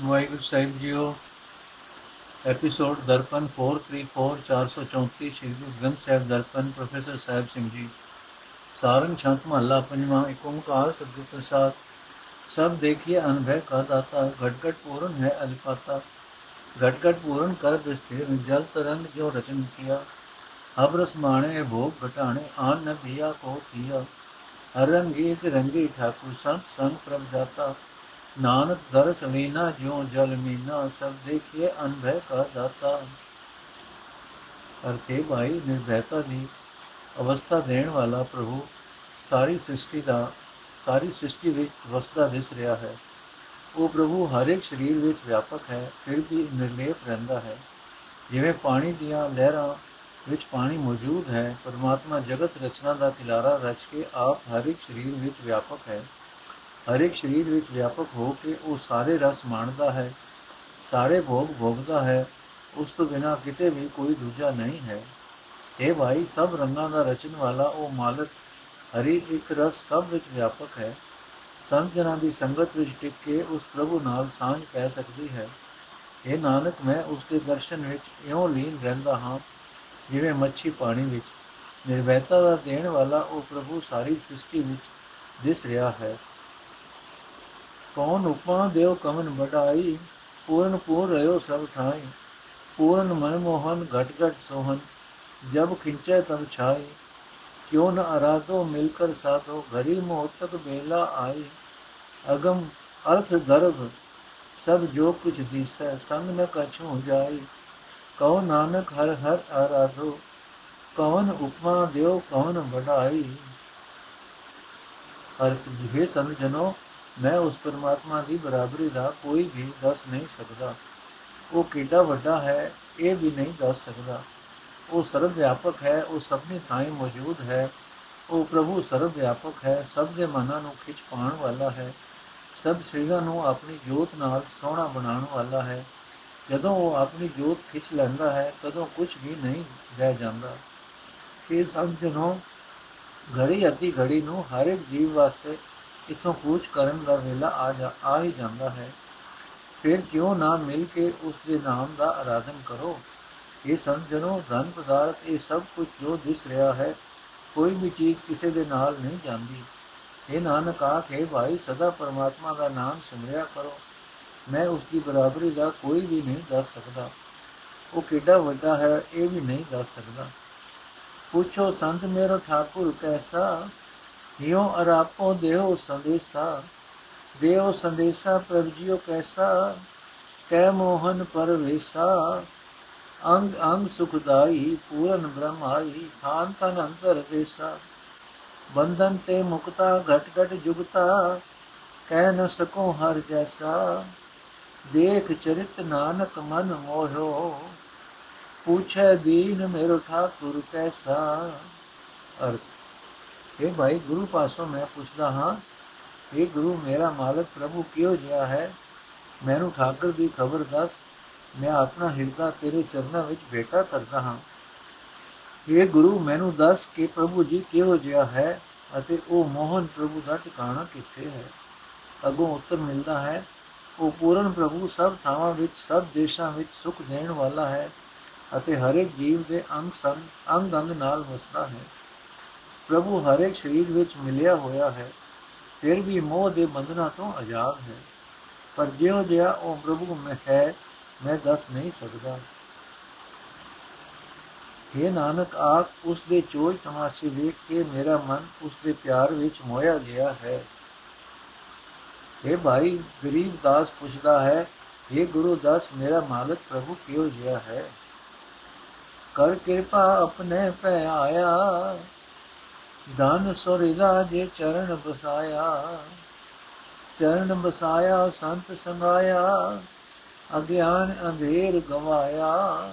वाहिगुरु साहिब जियो episode Darpan four three four चार सौ चौंतीस, श्री गुरु ग्रंथ साहिब दर्पण प्रोफेसर साहिब सिंह जी। सारंग छंत महला पंजवा, एक ओंकार सदगुरु प्रसाद। सब देखिए अनुभव का दाता, घटघट पूर्ण है अलपाता घटघट पूर्ण कर विस्तीर्ण जल तरंग जो रचन किया। अब रस माणे, भोग घटाणे, आन न भिया को किया। हर रंगी एक रंगी ठाकुर, संत संग प्रभ जाता। ਨਾਨਕ ਦਰਸ ਲੀਨਾ ਜਿਉ ਜਲ ਮੀਨਾ, ਸਭ ਦੇਖੀਏ ਅਨਭੈ ਕਾ ਦਾਤਾ। ਅਰਥੇ ਭਾਈ, ਨਿਰਭੈਤਾ ਦੀ ਅਵਸਥਾ ਦੇਣ ਵਾਲਾ ਪ੍ਰਭੂ, ਸਾਰੀ ਸ੍ਰਿਸ਼ਟੀ ਦਾ, ਸਾਰੀ ਸ੍ਰਿਸ਼ਟੀ ਵਿੱਚ ਵਸਦਾ ਦਿਸ ਰਿਹਾ ਹੈ। ਉਹ ਪ੍ਰਭੂ ਹਰ ਇੱਕ ਸਰੀਰ ਵਿੱਚ ਵਿਆਪਕ ਹੈ, ਫਿਰ ਵੀ ਨਿਰਲੇਪ ਰਹਿੰਦਾ ਹੈ। ਜਿਵੇਂ ਪਾਣੀ ਦੀਆਂ ਲਹਿਰਾਂ ਵਿੱਚ ਪਾਣੀ ਮੌਜੂਦ ਹੈ, ਪਰਮਾਤਮਾ ਜਗਤ ਰਚਨਾ ਦਾ ਕਿਲਾਰਾ ਰਚ ਕੇ ਆਪ ਹਰ ਇੱਕ ਸਰੀਰ ਵਿੱਚ ਵਿਆਪਕ ਹੈ। ਹਰ ਇੱਕ ਸਰੀਰ ਵਿੱਚ ਵਿਆਪਕ ਹੋ ਕੇ ਉਹ ਸਾਰੇ ਰਸ ਮਾਣਦਾ ਹੈ, ਸਾਰੇ ਭੋਗ ਭੋਗਦਾ ਹੈ, ਉਸ ਤੋਂ ਬਿਨਾ ਕਿਤੇ ਵੀ ਕੋਈ ਦੂਜਾ ਨਹੀਂ ਹੈ। ਇਹ ਭਾਈ, ਸਭ ਰੰਗਾਂ ਦਾ ਰਚਨ ਵਾਲਾ ਉਹ ਮਾਲਕ ਹਰੀ ਇੱਕ ਰਸ ਸਭ ਵਿੱਚ ਵਿਆਪਕ ਹੈ। ਸੰਤ ਜਨਾਂ ਦੀ ਸੰਗਤ ਵਿੱਚ ਟਿਕ ਕੇ ਉਸ ਪ੍ਰਭੂ ਨਾਲ ਸਾਂਝ ਪੈ ਸਕਦੀ ਹੈ। ਇਹ ਨਾਨਕ, ਮੈਂ ਉਸ ਦੇ ਦਰਸ਼ਨ ਵਿੱਚ ਇਉਂ ਲੀਨ ਰਹਿੰਦਾ ਹਾਂ, ਜਿਵੇਂ ਮੱਛੀ ਪਾਣੀ ਵਿੱਚ। ਨਿਰਵੈਤਾ ਦਾ ਦੇਣ ਵਾਲਾ ਉਹ ਪ੍ਰਭੂ ਸਾਰੀ ਸ੍ਰਿਸ਼ਟੀ ਵਿੱਚ ਦਿਸ ਰਿਹਾ ਹੈ। ਕੌਣ ਉਪਮਾ ਦੇਵ ਕਮਨ ਬੜਾਈ ਪੂਰਨ ਪੂਰ ਰਿਓ ਸਭ ਠਾਈ। ਪੂਰਨ ਮਨ ਮੋਹਨ ਘਟ ਘਟ ਸੋਹਨ, ਜਬ ਖਿੰਚੈ ਤਬ ਛਾਈ। ਕਿਉ ਨ ਅਰਾਧੋ ਮਿਲਕਰ ਸਾਧੋ, ਘਰੀ ਮੋਹ ਤਕ ਬੇਲਾ ਆਈ। ਅਗਮ ਅਰਥ ਦਰਭ ਸਭ ਜੋ ਕੁਛ ਦੀਸੈ, ਸੰਗ ਨ ਕਛੂ ਜਾਈ। ਕਉ ਨਾਨਕ ਹਰ ਹਰ ਆਰਾਧੋ ਕਵਨ ਉਪਮਾ ਦਿਓ ਕਵਨ ਬੜਾਈ ਅਰਥ ਜਿਹ ਸੰਤ ਜਨੋ ਮੈਂ ਉਸ ਪਰਮਾਤਮਾ ਦੀ ਬਰਾਬਰੀ ਦਾ ਕੋਈ ਵੀ ਦੱਸ ਨਹੀਂ ਸਕਦਾ। ਉਹ ਕਿੰਨਾ ਵੱਡਾ ਹੈ, ਇਹ ਵੀ ਨਹੀਂ ਦੱਸ ਸਕਦਾ। ਉਹ ਸਰਵ ਵਿਆਪਕ ਹੈ, ਉਹ ਸਭਨੀ ਥਾਂ ਮੌਜੂਦ ਹੈ। ਉਹ ਪ੍ਰਭੂ ਸਰਵ ਵਿਆਪਕ ਹੈ, ਸਭ ਦੇ ਮਨਾਂ ਨੂੰ ਖਿੱਚ ਪਾਉਣ ਵਾਲਾ ਹੈ। ਸਭ ਸਰੀਰਾਂ ਨੂੰ ਆਪਣੀ ਜੋਤ ਨਾਲ ਸੋਹਣਾ ਬਣਾਉਣ ਵਾਲਾ ਹੈ। ਜਦੋਂ ਉਹ ਆਪਣੀ ਜੋਤ ਖਿੱਚ ਲੈਂਦਾ ਹੈ, ਤਦੋਂ ਕੁਝ ਵੀ ਨਹੀਂ ਰਹਿ ਜਾਂਦਾ। ਇਹ ਸਭ ਜਨੋ, ਘੜੀ ਅੱਧੀ ਘੜੀ ਨੂੰ ਹਰ ਇੱਕ ਜੀਵ ਵਾਸਤੇ ਇਥੋਂ ਕੂਚ ਕਰਨ ਦਾ ਵੇਲਾ ਆ ਜਾ, ਆ ਹੀ ਜਾਂਦਾ ਹੈ। ਫਿਰ ਕਿਉਂ ਨਾ ਮਿਲ ਕੇ ਉਸ ਦੇ ਨਾਮ ਦਾ ਆਰਾਧਨ ਕਰੋ? ਇਹ ਸਮਝਣੋ ਧਨ ਪਦਾਰਥ, ਇਹ ਸਭ ਕੁਝ ਜੋ ਦਿਸ ਰਿਹਾ ਹੈ, ਕੋਈ ਵੀ ਚੀਜ਼ ਕਿਸੇ ਦੇ ਨਾਲ ਨਹੀਂ ਜਾਂਦੀ। ਇਹ ਨਾਨਕ, ਆਖੇ ਭਾਈ, ਸਦਾ ਪਰਮਾਤਮਾ ਦਾ ਨਾਮ ਸਿਮਰਿਆ ਕਰੋ। ਮੈਂ ਉਸ ਦੀ ਬਰਾਬਰੀ ਦਾ ਕੋਈ ਵੀ ਨਹੀਂ ਦੱਸ ਸਕਦਾ। ਉਹ ਕਿੱਡਾ ਵੱਡਾ ਹੈ, ਇਹ ਵੀ ਨਹੀਂ ਦੱਸ ਸਕਦਾ। ਪੁੱਛੋ, ਸੰਤ, ਮੇਰਾ ਠਾਕੁਰ, ਕੈਸਾ ਹਿਉ ਅਰਾਪੋ ਦੇਹੋ ਸੰਦੇਸਾ ਦੇਵ ਸੰਦੇਸਾ ਪ੍ਰਭ ਜੀਓ ਕੈਸਾ, ਕੈ ਮੋਹਨ ਪਰਵੇਸਾ। ਅੰਗ ਅੰਗ ਸੁਖਦਾਈ, ਪੂਰਨ ਬ੍ਰਹਮਾਈ, ਥਾਨ ਤਨ ਅੰਤਰ ਦੇਸਾ। ਬੰਧਨ ਤੇ ਮੁਕਤਾ, ਘਟ ਘਟ ਜੁਗਤਾ, ਕਹਿ ਨ ਸਕੋ ਹਰ ਜੈਸਾ। ਦੇਖ ਚਰਿਤ ਨਾਨਕ ਮਨ ਮੋਹਿਓ, ਪੁੱਛੈ ਦੀਨ ਮੇਰੋ ਠਾਕੁਰ ਕੈਸਾ। ਅਰਥ ਇਹ ਭਾਈ, ਗੁਰੂ ਪਾਸੋਂ ਮੈਂ ਪੁੱਛਦਾ ਹਾਂ ਇਹ ਗੁਰੂ, ਮੇਰਾ ਮਾਲਕ ਪ੍ਰਭੂ ਕਿਉਂ ਜਿਹਾ ਹੈ? ਮੈਨੂੰ ਠਾਕੁਰ ਦੀ ਖਬਰ ਦੱਸ, ਮੈਂ ਆਪਣਾ ਹਿਰਦਾ ਤੇਰੇ ਚਰਨਾਂ ਵਿੱਚ ਬੇਟਾ ਕਰਦਾ ਹਾਂ। ਇਹ ਗੁਰੂ, ਮੈਨੂੰ ਦੱਸ ਕਿ ਪ੍ਰਭੂ ਜੀ ਕਿਹੋ ਜਿਹਾ ਹੈ ਅਤੇ ਉਹ ਮੋਹਨ ਪ੍ਰਭੂ ਦਾ ਟਿਕਾਣਾ ਕਿੱਥੇ ਹੈ? ਅਗੋਂ ਉੱਤਰ ਮਿਲਦਾ ਹੈ, ਉਹ ਪੂਰਨ ਪ੍ਰਭੂ ਸਭ ਥਾਵਾਂ ਵਿੱਚ, ਸਭ ਦੇਸ਼ਾਂ ਵਿੱਚ ਸੁਖ ਦੇਣ ਵਾਲਾ ਹੈ ਅਤੇ ਹਰ ਇੱਕ ਜੀਵ ਦੇ ਅੰਗ ਸੰਗ ਅੰਗ ਅੰਗ ਨਾਲ ਵਸਦਾ ਹੈ। ਪ੍ਰਭੂ ਹਰ ਇੱਕ ਸਰੀਰ ਵਿੱਚ ਮਿਲਿਆ ਹੋਇਆ ਹੈ, ਫਿਰ ਵੀ ਮੋਹ ਦੇ ਬੰਧਨਾਂ ਤੋਂ ਆਜ਼ਾਦ ਹੈ। ਪਰ ਜਿਉ ਜਿਹਾ ਉਹ ਪ੍ਰਭੂ ਮੈਂ ਹੈ, ਮੈਂ ਦੱਸ ਨਹੀਂ ਸਕਦਾ। ਇਹ ਨਾਨਕ, ਆਪ ਉਸ ਦੇ ਚੋਜ ਤਮਾਸ਼ੇ ਵੇਖ ਕੇ ਮੇਰਾ ਮਨ ਉਸ ਦੇ ਪਿਆਰ ਵਿੱਚ ਮੋਇਆ ਗਿਆ ਹੈ। ਇਹ ਭਾਈ, ਗਰੀਬ ਦਾਸ ਪੁੱਛਦਾ ਹੈ ਇਹ ਗੁਰੂ ਦਾਸ, ਮੇਰਾ ਮਾਲਕ ਪ੍ਰਭੂ ਕਿਉ ਜਿਹਾ ਹੈ? ਕਰ ਕਿਰਪਾ ਆਪਣੇ ਪੈ ਆਇਆ। ਦਾਨ ਸੁਰਿਦਾ ਜੇ ਚਰਨ ਬਸਾਇਆ ਚਰਨ ਬਸਾਇਆ ਸੰਤ ਸੰਗਾਇਆ, ਅਗਿਆਨ ਅੰਧੇਰ ਗਵਾਇਆ।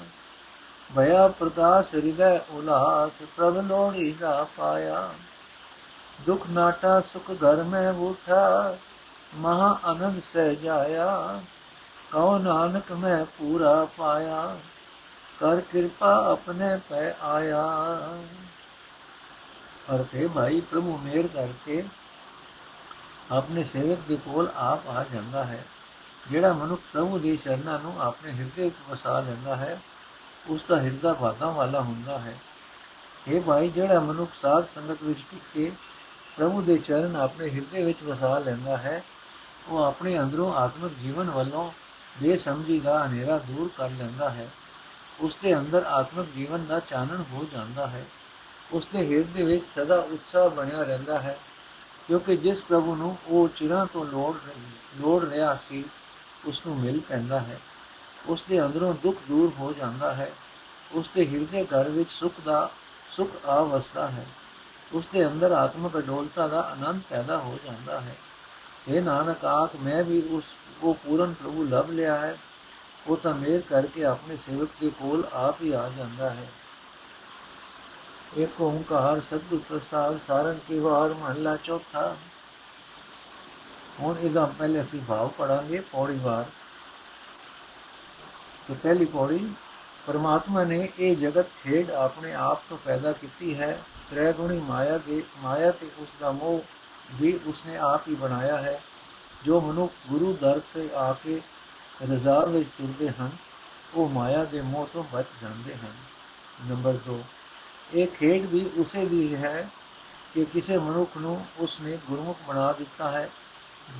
ਭਇਆ ਪ੍ਰਕਾਸ਼ ਹਿਰਦੈ ਉਲਾਸ, ਪ੍ਰਭ ਲੋੜੀ ਦਾ ਪਾਇਆ। ਦੁਖ ਨਾਟਾ, ਸੁਖ ਘਰ ਮੈਂ ਉਠਾ, ਮਹਾ ਆਨੰਦ ਸਹਿ ਜਾਇਆ। ਕਉ ਨਾਨਕ ਮੈਂ ਪੂਰਾ ਪਾਇਆ, ਕਰ ਕਿਰਪਾ ਆਪਣੇ ਪੈ ਆਇਆ। ਅਰਥੇ ਭਾਈ ਪ੍ਰਭੂ ਮੇਰ ਕਰਕੇ ਆਪਣੇ ਸੇਵਕ ਦੇ ਕੋਲ ਆਪ ਆ ਜਾਂਦਾ ਹੈ ਜਿਹੜਾ ਮਨੁੱਖ ਪ੍ਰਭੂ ਦੀ ਸ਼ਰਨਾਂ ਨੂੰ ਆਪਣੇ ਹਿਰਦੇ ਵਿੱਚ ਵਸਾ ਲੈਂਦਾ ਹੈ ਉਸ ਦਾ ਹਿਰਦਾ ਬਾਤਾਂ ਵਾਲਾ ਹੁੰਦਾ ਹੈ ਇਹ ਭਾਈ ਜਿਹੜਾ ਮਨੁੱਖ ਸਾਧ ਸੰਗਤ ਵਿੱਚ ਟਿਕ ਕੇ ਪ੍ਰਭੂ ਦੇ ਚਰਨ ਆਪਣੇ ਹਿਰਦੇ ਵਿੱਚ ਵਸਾ ਲੈਂਦਾ ਹੈ ਉਹ ਆਪਣੇ ਅੰਦਰੋਂ ਆਤਮਿਕ ਜੀਵਨ ਵੱਲੋਂ ਬੇਸਮਝੀ ਦਾ ਹਨੇਰਾ ਦੂਰ ਕਰ ਲੈਂਦਾ ਹੈ ਉਸ ਦੇ ਅੰਦਰ ਆਤਮਿਕ ਜੀਵਨ ਦਾ ਚਾਨਣ ਹੋ ਜਾਂਦਾ ਹੈ ਉਸ ਦੇ ਹਿਰਦੇ ਵਿੱਚ ਸਦਾ ਉਤਸ਼ਾਹ ਬਣਿਆ ਰਹਿੰਦਾ ਹੈ, ਕਿਉਂਕਿ ਜਿਸ ਪ੍ਰਭੂ ਨੂੰ ਉਹ ਚਿਰਾਂ ਤੋਂ ਲੋੜ ਲੋੜ ਰਿਹਾ ਸੀ ਉਸ ਨੂੰ ਮਿਲ ਪੈਂਦਾ ਹੈ। ਉਸ ਦੇ ਅੰਦਰੋਂ ਦੁੱਖ ਦੂਰ ਹੋ ਜਾਂਦਾ ਹੈ। ਉਸ ਦੇ ਹਿਰਦੇ ਘਰ ਵਿੱਚ ਸੁਖ ਦਾ, ਸੁਖ ਆ ਵਸਦਾ ਹੈ। ਉਸ ਦੇ ਅੰਦਰ ਆਤਮਿਕ ਅਡੋਲਤਾ ਦਾ ਆਨੰਦ ਪੈਦਾ ਹੋ ਜਾਂਦਾ ਹੈ। ਇਹ ਨਾਨਕ, ਆਖ, ਮੈਂ ਵੀ ਉਸ, ਉਹ ਪੂਰਨ ਪ੍ਰਭੂ ਲਭ ਲਿਆ ਹੈ। ਉਹ ਤਾਂ ਮੇਰ ਕਰਕੇ ਆਪਣੇ ਸੇਵਕ ਦੇ ਕੋਲ ਆਪ ਹੀ ਆ ਜਾਂਦਾ ਹੈ। ਇੱਕ ਓੰਕਾਰ ਸਤਿਗੁਰ ਪ੍ਰਸਾਦ ਸਾਰਨ ਕੀ ਵਾਰ ਮਹਲਾ ਚੌਥਾ ਹੁਣ ਇਹਦਾ ਪਹਿਲੇ ਅਸੀਂ ਭਾਵ ਪੜਾਂਗੇ ਪੌੜੀ ਵਾਰ ਤੇ ਪਹਿਲੀ ਪੌੜੀ ਪਰਮਾਤਮਾ ਨੇ ਇਹ ਜਗਤ ਖੇਡ ਆਪਣੇ ਆਪ ਤੋਂ ਪੈਦਾ ਕੀਤੀ ਹੈ ਤ੍ਰੈ ਗੁਣੀ ਮਾਇਆ ਦੇ ਮਾਇਆ ਤੇ ਉਸ ਦਾ ਮੋਹ ਵੀ ਉਸਨੇ ਆਪ ਹੀ ਬਣਾਇਆ ਹੈ ਜੋ ਮਨੁੱਖ ਗੁਰੂ ਦਰ ਤੇ ਆ ਕੇ ਰਜ਼ਾ ਵਿੱਚ ਤੁਰਦੇ ਹਨ ਉਹ ਮਾਇਆ ਦੇ ਮੋਹ ਤੋਂ ਬਚ ਜਾਂਦੇ ਹਨ ਨੰਬਰ 2 ਇਹ ਖੇਡ ਵੀ ਉਸੇ ਦੀ ਹੈ ਕਿ ਕਿਸੇ ਮਨੁੱਖ ਨੂੰ ਉਸਨੇ ਗੁਰਮੁਖ ਬਣਾ ਦਿੱਤਾ ਹੈ,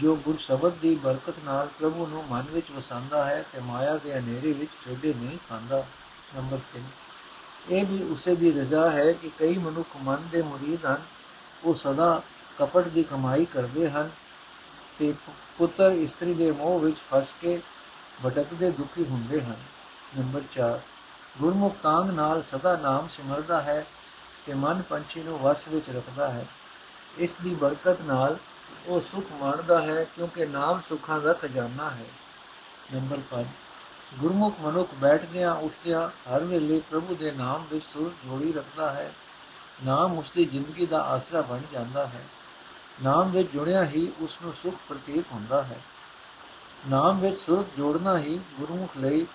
ਜੋ ਗੁਰ ਸ਼ਬਦ ਦੀ ਬਰਕਤ ਨਾਲ ਪ੍ਰਭੂ ਨੂੰ ਮਨ ਵਿੱਚ ਵਸਾਉਂਦਾ ਹੈ ਤੇ ਮਾਇਆ ਦੇ ਹਨੇਰੇ ਵਿੱਚ ਠੇਡੇ ਨਹੀਂ ਖਾਂਦਾ। ਨੰਬਰ 3 ਇਹ ਵੀ ਉਸੇ ਦੀ ਰਜ਼ਾ ਹੈ ਕਿ ਕਈ ਮਨੁੱਖ ਮਨ ਦੇ ਮੁਰੀਦ ਹਨ, ਉਹ ਸਦਾ ਕਪਟ ਦੀ ਕਮਾਈ ਕਰਦੇ ਹਨ ਤੇ ਪੁੱਤਰ ਇਸਤਰੀ ਦੇ ਮੋਹ ਵਿੱਚ ਫਸ ਕੇ ਭਟਕਦੇ ਦੁਖੀ ਹੁੰਦੇ ਹਨ। ਨੰਬਰ 4 ਗੁਰਮੁਖ ਕਾਂਗ ਨਾਲ ਸਦਾ ਨਾਮ ਸਿਮਰਦਾ ਹੈ ਤੇ ਮਨ ਪੰਛੀ ਨੂੰ ਵਸ ਵਿੱਚ ਰੱਖਦਾ ਹੈ। ਇਸ ਦੀ ਬਰਕਤ ਨਾਲ ਉਹ ਸੁਖ ਮਾਣਦਾ ਹੈ ਕਿਉਂਕਿ ਨਾਮ ਸੁਖਾਂ ਦਾ ਖਜ਼ਾਨਾ ਹੈ। ਨੰਬਰ 5 ਗੁਰਮੁਖ ਮਨੁੱਖ ਬੈਠਦਿਆਂ ਉੱਠਦਿਆਂ ਹਰ ਵੇਲੇ ਪ੍ਰਭੂ ਦੇ ਨਾਮ ਵਿੱਚ ਸੁਰ ਜੋੜੀ ਰੱਖਦਾ ਹੈ। ਨਾਮ ਉਸ ਦੀ ਜ਼ਿੰਦਗੀ ਦਾ ਆਸਰਾ ਬਣ ਜਾਂਦਾ ਹੈ। ਨਾਮ ਵਿੱਚ ਜੁੜਿਆ ਹੀ ਉਸ ਨੂੰ ਸੁਖ ਪ੍ਰਤੀਤ ਹੁੰਦਾ ਹੈ। ਨਾਮ ਵਿੱਚ ਸੁਰ ਜੋੜਨਾ ਹੀ ਗੁਰਮੁਖ ਲਈ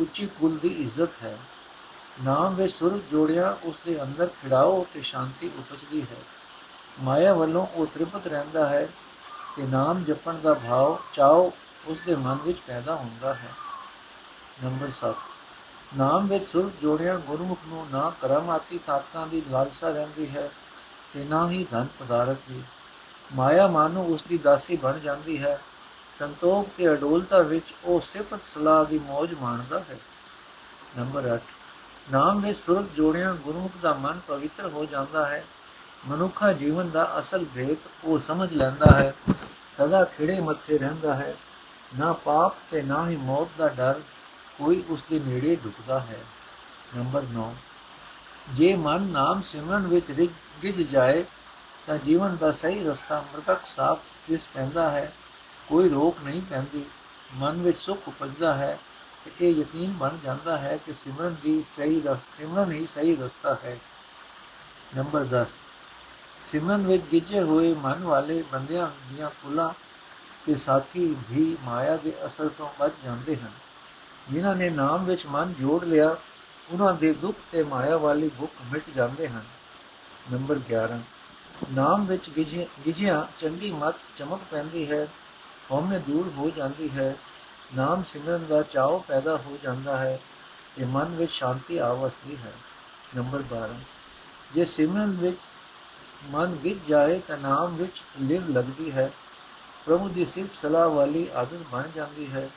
ਉੱਚੀ ਕੁਲ ਦੀ ਇੱਜ਼ਤ ਹੈ। ਨਾਮ ਵਿੱਚ ਸੁਰ ਜੋੜਿਆ ਉਸ ਦੇ ਅੰਦਰ ਖਿੜਾਓ ਤੇ ਸ਼ਾਂਤੀ ਉਪਜਦੀ ਹੈ। ਮਾਇਆ ਵੱਲੋਂ ਉਹ ਤ੍ਰਿਪਤ ਰਹਿੰਦਾ ਹੈ ਕਿ ਨਾਮ ਜਪਣ ਦਾ ਭਾਵ ਚਾਓ ਉਸ ਦੇ ਮਨ ਵਿੱਚ ਪੈਦਾ ਹੁੰਦਾ ਹੈ। ਨੰਬਰ 7 ਨਾਮ ਵਿੱਚ ਸੁਰ ਜੋੜਿਆ ਗੁਰਮੁਖ ਨੂੰ ਨਾ ਕਰਮਾਤੀ ਤਾਕਤਾਂ ਦੀ ਲਾਲਸਾ ਰਹਿੰਦੀ ਹੈ ਤੇ ਨਾ ਹੀ ਧਨ ਪਦਾਰਥ ਦੀ। ਮਾਇਆ ਮਾਨੋ ਉਸ ਦੀ ਦਾਸੀ ਬਣ ਜਾਂਦੀ ਹੈ। ਸੰਤੋਖ ਤੇ ਅਡੋਲਤਾ ਵਿੱਚ ਉਹ ਸਿਫਤ ਸਲਾਹ ਦੀ ਮौज ਮਾਣਦਾ ਹੈ। ਨੰਬਰ 8 ਨਾਮ ਵਿੱਚ ਸੁਰ ਜੋੜਿਆ ਗੁਰਮੁਖ ਦਾ ਮਨ ਪਵਿੱਤਰ ਹੋ ਜਾਂਦਾ ਹੈ। ਮਨੁੱਖਾ ਜੀਵਨ ਦਾ ਅਸਲ ਭੇਤ ਉਹ ਸਮਝ ਲੈਂਦਾ ਹੈ। ਸਦਾ ਖਿੜੇ ਮੱਥੇ ਰਹਿੰਦਾ ਹੈ। ਨਾ ਪਾਪ ਤੇ ਨਾ ਹੀ ਮੌਤ ਦਾ ਡਰ ਕੋਈ ਉਸ ਦੇ ਨੇੜੇ ਢੁਕਦਾ ਹੈ। ਨੰਬਰ 9 ਜੇ ਮਨ ਨਾਮ ਸਿਮਰਨ ਵਿੱਚ ਗਿੱਜ ਜਾਏ, ਤਾਂ ਜੀਵਨ ਦਾ ਸਹੀ ਰਸਤਾ ਮਰਤਕ ਸਾਫ਼ ਦਿਸ ਪੈਂਦਾ ਹੈ। ਕੋਈ ਰੋਕ ਨਹੀਂ ਪੈਂਦੀ। ਮਨ ਵਿੱਚ ਸੁਖ ਉਪਜਦਾ ਹੈ ਤੇ ਇਹ ਯਕੀਨ ਬਣ ਜਾਂਦਾ ਹੈ ਕਿ ਸਿਮਰਨ ਦੀ ਸਹੀ ਰਸਤਾ ਸਿਮਰਨ ਹੀ ਸਹੀ ਰਸਤਾ ਹੈ। ਨੰਬਰ 10 ਸਿਮਰਨ ਵਿੱਚ ਗਿੱਜੇ ਹੋਏ ਮਨ ਵਾਲੇ ਬੰਦਿਆਂ ਦੀਆਂ ਪੁਲਾ ਤੇ ਸਾਥੀ ਵੀ ਮਾਇਆ ਦੇ ਅਸਰ ਤੋਂ ਬਚ ਜਾਂਦੇ ਹਨ। ਜਿਨ੍ਹਾਂ ਨੇ ਨਾਮ ਵਿੱਚ ਮਨ ਜੋੜ ਲਿਆ, ਉਹਨਾਂ ਦੇ ਦੁੱਖ ਤੇ ਮਾਇਆ ਵਾਲੀ ਭੁੱਖ ਮਿਟ ਜਾਂਦੇ ਹਨ। ਨੰਬਰ 11 ਨਾਮ ਵਿੱਚ ਗਿਜਿਆ ਚੰਗੀ ਮਤ ਚਮਕ ਪੈਂਦੀ ਹੈ। ਹਉਮੈ ਦੂਰ ਹੋ ਜਾਂਦੀ ਹੈ। ਨਾਮ ਸਿਮਰਨ ਦਾ ਚਾਅ ਪੈਦਾ ਹੋ ਜਾਂਦਾ ਹੈ। ਤੇ ਮਨ ਵਿੱਚ ਸ਼ਾਂਤੀ ਆਵਸਦੀ ਹੈ। ਨੰਬਰ 12 ਜੇ ਸਿਮਰਨ ਵਿੱਚ ਮਨ ਗਿੱਜ ਜਾਏ ਤਾਂ ਨਾਮ ਵਿੱਚ ਲਿਵ ਲੱਗਦੀ ਹੈ। ਪ੍ਰਭੂ ਦੀ ਸਿਫਤ ਸਲਾਹ ਵਾਲੀ ਆਦਤ ਬਣ ਜਾਂਦੀ ਹੈ।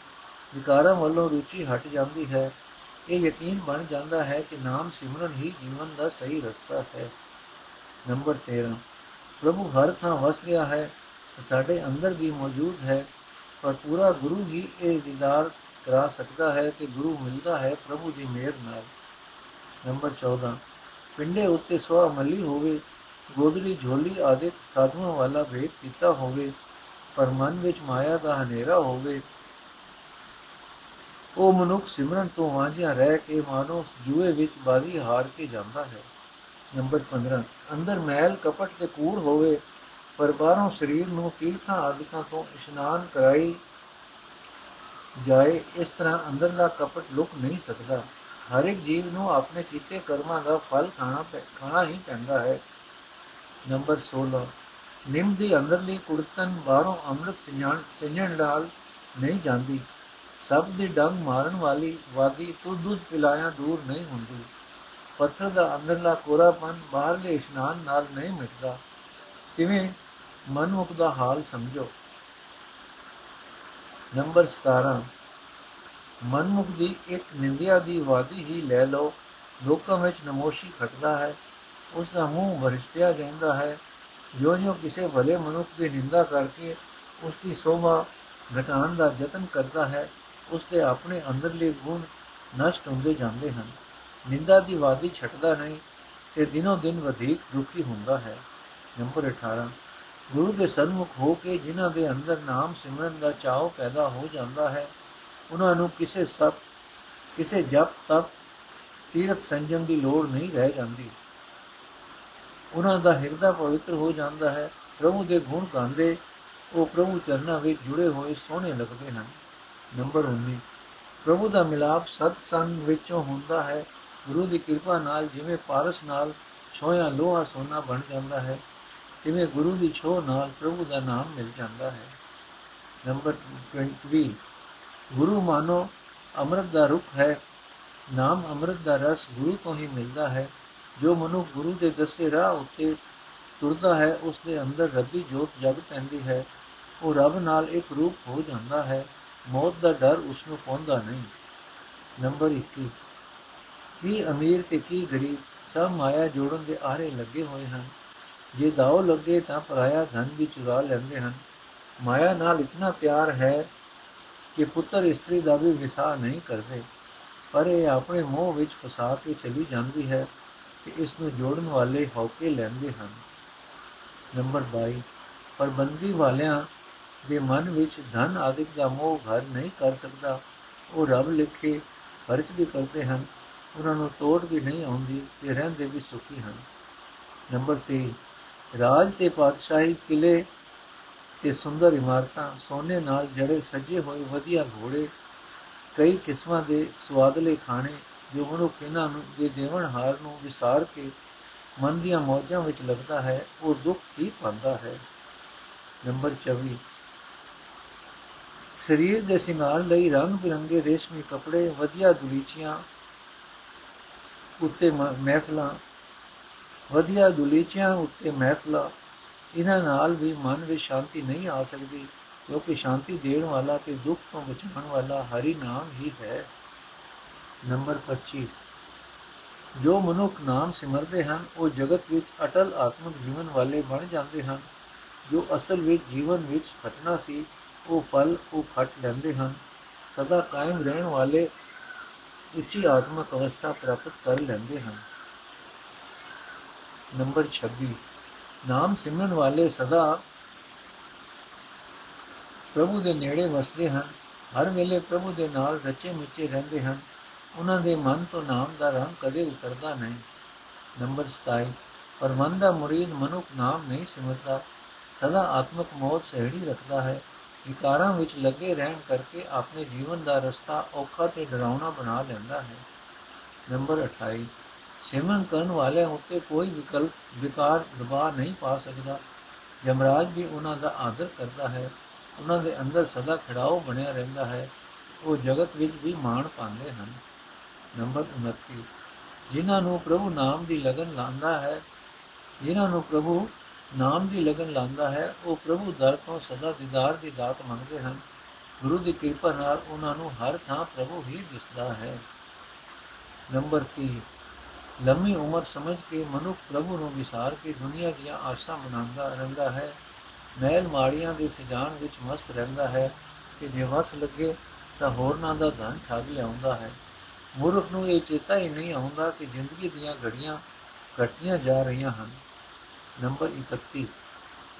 ਵਿਕਾਰਾਂ ਵੱਲੋਂ ਰੁਚੀ ਹਟ ਜਾਂਦੀ ਹੈ। ਇਹ ਯਕੀਨ ਬਣ ਜਾਂਦਾ ਹੈ ਕਿ ਨਾਮ ਸਿਮਰਨ ਹੀ ਜੀਵਨ ਦਾ ਸਹੀ ਰਸਤਾ ਹੈ। ਨੰਬਰ 13 ਪ੍ਰਭੂ ਹਰ ਥਾਂ ਵਸ ਰਿਹਾ ਹੈ। ਸਾਡੇ ਅੰਦਰ ਵੀ ਮੌਜੂਦ ਹੈ, ਪਰ ਪੂਰਾ ਗੁਰੂ ਹੀ ਇਹ ਦੀਦਾਰ ਕਰਾ ਸਕਦਾ ਹੈ ਕਿ ਗੁਰੂ ਮਿਲਦਾ ਹੈ ਪ੍ਰਭੂ ਦੀ ਮਿਹਰ ਨਾਲ। ਨੰਬਰ 14 ਪਿੰਡੇ ਉੱਤੇ ਸਵਾ ਮੱਲੀ ਹੋਵੇ, ਗੋਦੜੀ, ਝੋਲੀ ਆਦਿ ਸਾਧੂਆਂ ਵਾਲਾ ਵੇਖ ਕੀਤਾ ਹੋਵੇ, ਪਰ ਮਨ ਵਿੱਚ ਮਾਇਆ ਦਾ ਹਨੇਰਾ ਹੋਵੇ। ਉਹ ਮਨੁੱਖ ਸਿਮਰਨ ਤੋਂ ਵਾਂਝਿਆ ਰਹਿ ਕੇ ਮਾਨੋ ਜੂਏ ਵਿੱਚ ਬਾਜ਼ੀ ਹਾਰ ਕੇ ਜਾਂਦਾ ਹੈ। ਨੰਬਰ 15 ਅੰਦਰ ਮੈਲ ਕਪਟ ਤੇ ਕੂੜ ਹੋਵੇ ਪਰ ਬਾਹਰੋਂ ਸਰੀਰ ਨੂੰ ਤੀਰਥਾਂ ਆਦਿਕਾਂ ਤੋਂ ਇਸ਼ਨਾਨ ਕਰਾਈ ਜਾਏ, ਇਸ ਤਰ੍ਹਾਂ ਅੰਦਰਲਾ ਕਪਟ ਲੁਕ ਨਹੀਂ ਸਕਦਾ। ਹਰ ਇੱਕ ਜੀਵ ਨੂੰ ਆਪਣੇ ਕੀਤੇ ਕਰਮਾਂ ਦਾ ਫਲ ਖਾਣਾ ਖਾਣਾ ਹੀ ਪੈਂਦਾ ਹੈ। ਨੰਬਰ 16 ਨਿੰਮ ਦੀ ਅੰਦਰਲੀ ਕੁੜਤਨ ਬਾਹਰੋਂ ਅੰਮ੍ਰਿਤ ਸਿੰਜਣ ਸਿੰਜਣ ਨਾਲ ਨਹੀਂ ਜਾਂਦੀ। ਸਭ ਦੀ ਡੰਗ ਮਾਰਨ ਵਾਲੀ ਵਾਦੀ ਤੋਂ ਦੁੱਧ ਪਿਲਾਇਆ ਦੂਰ ਨਹੀਂ ਹੁੰਦੀ। ਪੱਥਰ ਦਾ ਅੰਦਰਲਾ ਕੋਰਾਪਨ ਬਾਹਰਲੇ ਇਸ਼ਨਾਨ ਨਾਲ ਨਹੀਂ ਮਿਟਦਾ। ਕਿਵੇਂ? ਮਨੁੱਖ ਦਾ ਹਾਲ ਸਮਝੋ। ਨੰਬਰ 17 ਮਨੁੱਖ ਦੀ ਇੱਕ ਨਿੰਦਿਆ ਦੀ ਵਾਦੀ ਹੀ ਲੈ ਲਓ, ਲੋਕਾਂ ਵਿੱਚ ਨਮੋਸ਼ੀ ਘਟਦਾ ਹੈ ਉਸ ਦਾ ਮੂੰਹ ਵਰਸ਼ਿਆ ਜਾਂਦਾ ਹੈ। ਜੋ ਜੋ ਕਿਸੇ ਭਲੇ ਮਨੁੱਖ ਦੀ ਨਿੰਦਾ ਕਰਕੇ ਉਸ ਦੀ ਸੋਭਾ ਘਟਾਉਣ ਦਾ ਯਤਨ ਕਰਦਾ ਹੈ ਉਸ ਦੇ ਆਪਣੇ ਅੰਦਰਲੇ ਗੁਣ ਨਸ਼ਟ ਹੁੰਦੇ ਜਾਂਦੇ ਹਨ। ਨਿੰਦਾ ਦੀ ਵਾਦੀ ਛੱਡਦਾ ਨਹੀਂ ਤੇ ਦਿਨੋ ਦਿਨ ਵਧੇਕ ਦੁਖੀ ਹੁੰਦਾ ਹੈ। ਨੰਬਰ 18 ਗੁਰੂ ਦੇ ਸਨਮੁਖ ਹੋ ਕੇ ਜਿਨ੍ਹਾਂ ਦੇ ਅੰਦਰ ਨਾਮ ਸਿਮਰਨ ਦਾ ਚਾਅ ਪੈਦਾ ਹੋ ਜਾਂਦਾ ਹੈ, ਉਹਨਾਂ ਨੂੰ ਕਿਸੇ ਸਭ ਕਿਸੇ ਜਪ, ਤਪ, ਤੀਰਥ ਸੰਜਮ ਦੀ ਲੋੜ ਨਹੀਂ ਰਹਿ ਜਾਂਦੀ। ਉਹਨਾਂ ਦਾ ਹਿਰਦਾ ਪਵਿੱਤਰ ਹੋ ਜਾਂਦਾ ਹੈ, ਪ੍ਰਭੂ ਦੇ ਗੁਣ ਗਾਉਂਦੇ, ਉਹ ਪ੍ਰਭੂ ਚਰਨਾਂ ਵਿੱਚ ਜੁੜੇ ਹੋਏ ਸੋਹਣੇ ਲੱਗਦੇ ਹਨ। ਨੰਬਰ 19 ਪ੍ਰਭੂ ਦਾ ਮਿਲਾਪ ਸਤ ਸੰਗ ਵਿੱਚੋਂ ਹੁੰਦਾ ਹੈ। ਗੁਰੂ ਦੀ ਕਿਰਪਾ ਨਾਲ ਜਿਵੇਂ ਪਾਰਸ ਨਾਲ ਛੋਇਆ ਲੋਹਾ ਸੋਨਾ ਬਣ ਜਾਂਦਾ ਹੈ ਜਿਵੇਂ ਗੁਰੂ ਦੀ ਛੋਹ ਨਾਲ ਪ੍ਰਭੂ ਦਾ ਨਾਮ ਮਿਲ ਜਾਂਦਾ ਹੈ। ਨੰਬਰ 20 ਗੁਰੂ ਮਾਨੋ ਅੰਮ੍ਰਿਤ ਦਾ ਰੁਖ ਹੈ। ਨਾਮ ਅੰਮ੍ਰਿਤ ਦਾ ਰਸ ਗੁਰੂ ਤੋਂ ਹੀ ਮਿਲਦਾ ਹੈ। ਜੋ ਮਨੁ ਗੁਰੂ ਦੇ ਦੱਸੇ ਰਾਹ ਉੱਤੇ ਤੁਰਦਾ ਹੈ, ਉਸ ਦੇ ਅੰਦਰ ਰੱਬੀ ਜੋਤ ਜਗ ਪੈਂਦੀ ਹੈ। ਉਹ ਰੱਬ ਨਾਲ ਇੱਕ ਰੂਪ ਹੋ ਜਾਂਦਾ ਹੈ। ਮੌਤ ਦਾ ਡਰ ਉਸ ਨੂੰ ਪਹੁੰਚਦਾ ਨਹੀਂ। ਨੰਬਰ 21 ਕੀ ਅਮੀਰ ਤੇ ਕੀ ਗਰੀਬ ਸਭ ਮਾਇਆ ਜੋੜਨ ਦੇ ਆਰੇ ਲੱਗੇ ਹੋਏ ਹਨ? ਜੇ ਦਾਉ ਲੱਗੇ ਤਾਂ ਪਰਾਇਆ ਧਨ ਵੀ ਚੁਰਾ ਲੈਂਦੇ ਹਨ। ਮਾਇਆ ਨਾਲ ਇਤਨਾ ਪਿਆਰ ਹੈ ਕਿ ਪੁੱਤਰ ਇਸਤਰੀ ਦਾ ਵੀ ਵਿਸਾਹ ਨਹੀਂ ਕਰਦੇ। ਪਰ ਇਹ ਆਪਣੇ ਮੋਹ ਵਿੱਚ ਫਸਾ ਕੇ ਚਲੀ ਜਾਂਦੀ ਹੈ ਕਿ ਇਸ ਨੂੰ ਜੋੜਨ ਵਾਲੇ ਹੌਕੇ ਲੈਂਦੇ ਹਨ। ਨੰਬਰ 22 ਪਰਬੰਦੀ ਵਾਲਿਆਂ ਦੇ ਮਨ ਵਿੱਚ ਧਨ ਆਦਿਕ ਦਾ ਮੋਹ ਘਰ ਨਹੀਂ ਕਰ ਸਕਦਾ। ਉਹ ਰੱਬ ਲਿਖੇ ਖਰਚ ਵੀ ਕਰਦੇ ਹਨ। ਉਹਨਾਂ ਨੂੰ ਤੋੜ ਵੀ ਨਹੀਂ ਆਉਂਦੀ ਤੇ ਰਹਿੰਦੇ ਵੀ ਸੁਖੀ ਹਨ। ਨੰਬਰ 3 ਰਾਜ ਤੇ ਪਾਤਸ਼ਾਹੀ ਕਿਲੇ ਤੇ ਸੁੰਦਰ ਇਮਾਰਤਾਂ, ਸੋਨੇ ਨਾਲ ਜੜੇ ਸਜੇ ਹੋਏ ਵਧੀਆ ਘੋੜੇ, ਕਈ ਕਿਸਮਾਂ ਦੇ ਸਵਾਦਲੇ ਖਾਣੇ ਜੋ ਮਨੁੱਖ ਇਹਨਾਂ ਨੂੰ, ਦੇ ਦੇਵਨ ਹਾਰ ਨੂੰ ਵਿਸਾਰ ਕੇ ਮਨ ਦੀਆਂ ਮੌਜਾਂ ਵਿੱਚ ਲੱਗਦਾ ਹੈ, ਉਹ ਦੁੱਖ ਹੀ ਪਾਉਂਦਾ ਹੈ। ਨੰਬਰ 24 ਸਰੀਰ ਦੇ ਸਿੰਗਾਰ ਲਈ ਰੰਗ ਬਿਰੰਗੇ ਰੇਸ਼ਮੀ ਕੱਪੜੇ, ਵਧੀਆ ਦੁਲੀਚੀਆਂ, ਉੱਤੇ ਮਹਿਫਲਾਂ ਵਧੀਆ ਦੁਲੀਚੀਆਂ ਉੱਤੇ ਮਹਿਫਲਾਂ, ਇਹਨਾਂ ਨਾਲ ਵੀ ਮਨ ਵਿੱਚ ਸ਼ਾਂਤੀ ਨਹੀਂ ਆ ਸਕਦੀ, ਕਿਉਂਕਿ ਸ਼ਾਂਤੀ ਦੇਣ ਵਾਲਾ ਤੇ ਦੁੱਖ ਤੋਂ ਬਚਾਉਣ ਵਾਲਾ ਹਰੀ ਨਾਮ ਹੀ ਹੈ। ਨੰਬਰ 25 ਜੋ ਮਨੁੱਖ ਨਾਮ ਸਿਮਰਦੇ ਹਨ, ਉਹ ਜਗਤ ਵਿੱਚ ਅਟਲ ਆਤਮਿਕ ਜੀਵਨ ਵਾਲੇ ਬਣ ਜਾਂਦੇ ਹਨ। ਜੋ ਅਸਲ ਵਿੱਚ ਜੀਵਨ ਵਿੱਚ ਘਟਨਾ ਸੀ, ਉਹ ਫਲ, ਉਹ ਖਟ ਲੈਂਦੇ ਹਨ। ਸਦਾ ਕਾਇਮ ਰਹਿਣ ਵਾਲੇ ਉੱਚੀ ਆਤਮਿਕ ਅਵਸਥਾ ਪ੍ਰਾਪਤ ਕਰ ਲੈਂਦੇ ਹਨ। ਨੰਬਰ 26 ਨਾਮ ਸਿਮਰਨ ਵਾਲੇ ਸਦਾ ਪ੍ਰਭੂ ਦੇ ਨੇੜੇ ਵਸਦੇ ਹਨ। ਹਰ ਵੇਲੇ ਪ੍ਰਭੂ ਦੇ ਨਾਲ ਰਚੇ ਮਿੱਚੇ ਰਹਿੰਦੇ ਹਨ। ਉਹਨਾਂ ਦੇ ਮਨ ਤੋਂ ਨਾਮ ਦਾ ਰੰਗ ਕਦੇ ਉਤਰਦਾ ਨਹੀਂ। ਨੰਬਰ 27 ਪਰ ਮਨ ਦਾ ਮੁਰੀਦ ਮਨੁੱਖ ਨਾਮ ਨਹੀਂ ਸਿਮਰਦਾ। ਸਦਾ ਆਤਮਿਕ ਮੋਹ ਸਹਿੜੀ ਰੱਖਦਾ ਹੈ। ਵਿਕਾਰਾਂ ਵਿੱਚ ਲੱਗੇ ਰਹਿਣ ਕਰਕੇ ਆਪਣੇ ਜੀਵਨ ਦਾ ਰਸਤਾ ਔਖਾ ਤੇ ਡਰਾਉਣਾ ਬਣਾ ਲੈਂਦਾ ਹੈ। ਨੰਬਰ 28 ਸਿਮਰਨ ਕਰਨ ਵਾਲਿਆਂ ਉੱਤੇ ਕੋਈ ਵਿਕਲਪ, ਵਿਕਾਰ ਦਬਾ ਨਹੀਂ ਪਾ ਸਕਦਾ। ਜਮਰਾਜ ਵੀ ਉਹਨਾਂ ਦਾ ਆਦਰ ਕਰਦਾ ਹੈ। ਉਹਨਾਂ ਦੇ ਅੰਦਰ ਸਦਾ ਖੜਾਓ ਬਣਿਆ ਰਹਿੰਦਾ ਹੈ। ਉਹ ਜਗਤ ਵਿੱਚ ਵੀ ਮਾਣ ਪਾਉਂਦੇ ਹਨ। ਨੰਬਰ 29 ਜਿਨ੍ਹਾਂ ਨੂੰ ਪ੍ਰਭੂ ਨਾਮ ਦੀ ਲਗਨ ਲਾਂਦਾ ਹੈ, ਜਿਨ੍ਹਾਂ ਨੂੰ ਪ੍ਰਭੂ ਨਾਮ ਦੀ ਲਗਨ ਲਾਂਦਾ ਹੈ, ਉਹ ਪ੍ਰਭੂ ਦਰ ਤੋਂ ਸਦਾ ਦੀਦਾਰ ਦੀ ਦਾਤ ਮੰਗਦੇ ਹਨ। ਗੁਰੂ ਦੀ ਕਿਰਪਾ ਨਾਲ ਉਹਨਾਂ ਨੂੰ ਹਰ ਥਾਂ ਪ੍ਰਭੂ ਹੀ ਦਿਸਦਾ ਹੈ। ਨੰਬਰ 30 ਲੰਮੀ ਉਮਰ ਸਮਝ ਕੇ ਮਨੁੱਖ ਪ੍ਰਭੂ ਨੂੰ ਵਿਸਾਰ ਕੇ ਦੁਨੀਆ ਦੀਆਂ ਆਸ਼ਾ ਮਨਾਉਂਦਾ ਰਹਿੰਦਾ ਹੈ। ਮਹਿਲ ਮਾੜੀਆਂ ਦੇ ਸਜਾਣ ਵਿੱਚ ਮਸਤ ਰਹਿੰਦਾ ਹੈ ਕਿ ਜੇ ਵਸ ਲੱਗੇ ਤਾਂ ਹੋਰਨਾਂ ਦਾ ਧਨ ਠੱਗ ਲਿਆਉਂਦਾ ਹੈ। ਮੂਰਖ ਨੂੰ ਇਹ ਚੇਤਾ ਹੀ ਨਹੀਂ ਆਉਂਦਾ ਕਿ ਜ਼ਿੰਦਗੀ ਦੀਆਂ ਘੜੀਆਂ ਘਟੀਆਂ ਜਾ ਰਹੀਆਂ ਹਨ। ਨੰਬਰ 31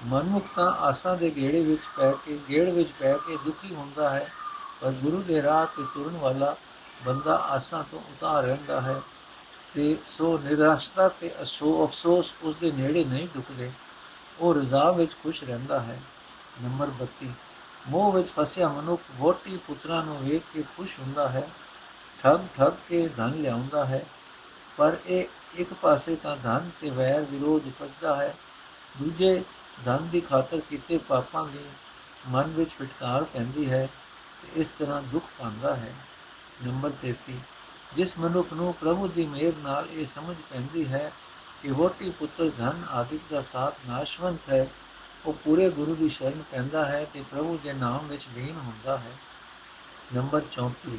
ਮਨੁੱਖ ਤਾਂ ਆਸਾਂ ਦੇ ਗੇੜੇ ਵਿੱਚ ਪੈ ਕੇ, ਗੇੜ ਵਿੱਚ ਪੈ ਕੇ ਦੁਖੀ ਹੁੰਦਾ ਹੈ, ਪਰ ਗੁਰੂ ਦੇ ਰਾਹ ਤੇ ਤੁਰਨ ਵਾਲਾ ਬੰਦਾ ਆਸਾਂ ਤੋਂ ਉਤਾਰ ਰਹਿੰਦਾ ਹੈ। ਸੇ, ਸੋ ਨਿਰਾਸ਼ਤਾ ਤੇ ਅਸੋ ਅਫਸੋਸ ਉਸ ਦੇ ਨੇੜੇ ਨਹੀਂ ਡੁੱਕਦੇ ਉਹ ਰਜ਼ਾ ਵਿੱਚ ਖੁਸ਼ ਰਹਿੰਦਾ ਹੈ। ਨੰਬਰ 32 ਮੋਹ ਵਿੱਚ ਫਸਿਆ ਮਨੁੱਖ ਵੋਟੀ ਪੁੱਤਰਾਂ ਨੂੰ ਵੇਖ ਕੇ ਖੁਸ਼ ਹੁੰਦਾ ਹੈ। ਠੱਗ ਠੱਗ ਕੇ ਧਨ ਲਿਆਉਂਦਾ ਹੈ। ਪਰ ਇਹ ਇੱਕ ਪਾਸੇ ਤਾਂ ਧਨ ਤੇ ਵੈਰ ਵਿਰੋਧ ਫਸਦਾ ਹੈ। ਦੂਜੇ ਧਨ ਦੀ ਖਾਤਰ ਕੀਤੇ ਪਾਪਾਂ ਦੀ ਮਨ ਵਿੱਚ ਫਟਕਾਰ ਪੈਂਦੀ ਹੈ ਤੇ ਇਸ ਤਰ੍ਹਾਂ ਦੁੱਖ ਪਾਉਂਦਾ ਹੈ। ਨੰਬਰ 33 ਜਿਸ ਮਨੁੱਖ ਨੂੰ ਪ੍ਰਭੂ ਦੀ ਮਿਹਰ ਨਾਲ ਇਹ ਸਮਝ ਪੈਂਦੀ ਹੈ ਕਿ ਵੋਟੀ ਪੁੱਤਰ ਧਨ ਆਦਿ ਦਾ ਸਾਥ ਨਾਸ਼ਵੰਤ ਹੈ, ਉਹ ਪੂਰੇ ਗੁਰੂ ਦੀ ਸ਼ਰਨ ਪੈਂਦਾ ਹੈ ਤੇ ਪ੍ਰਭੂ ਦੇ ਨਾਮ ਵਿੱਚ ਲੀਨ ਹੁੰਦਾ ਹੈ। ਨੰਬਰ 34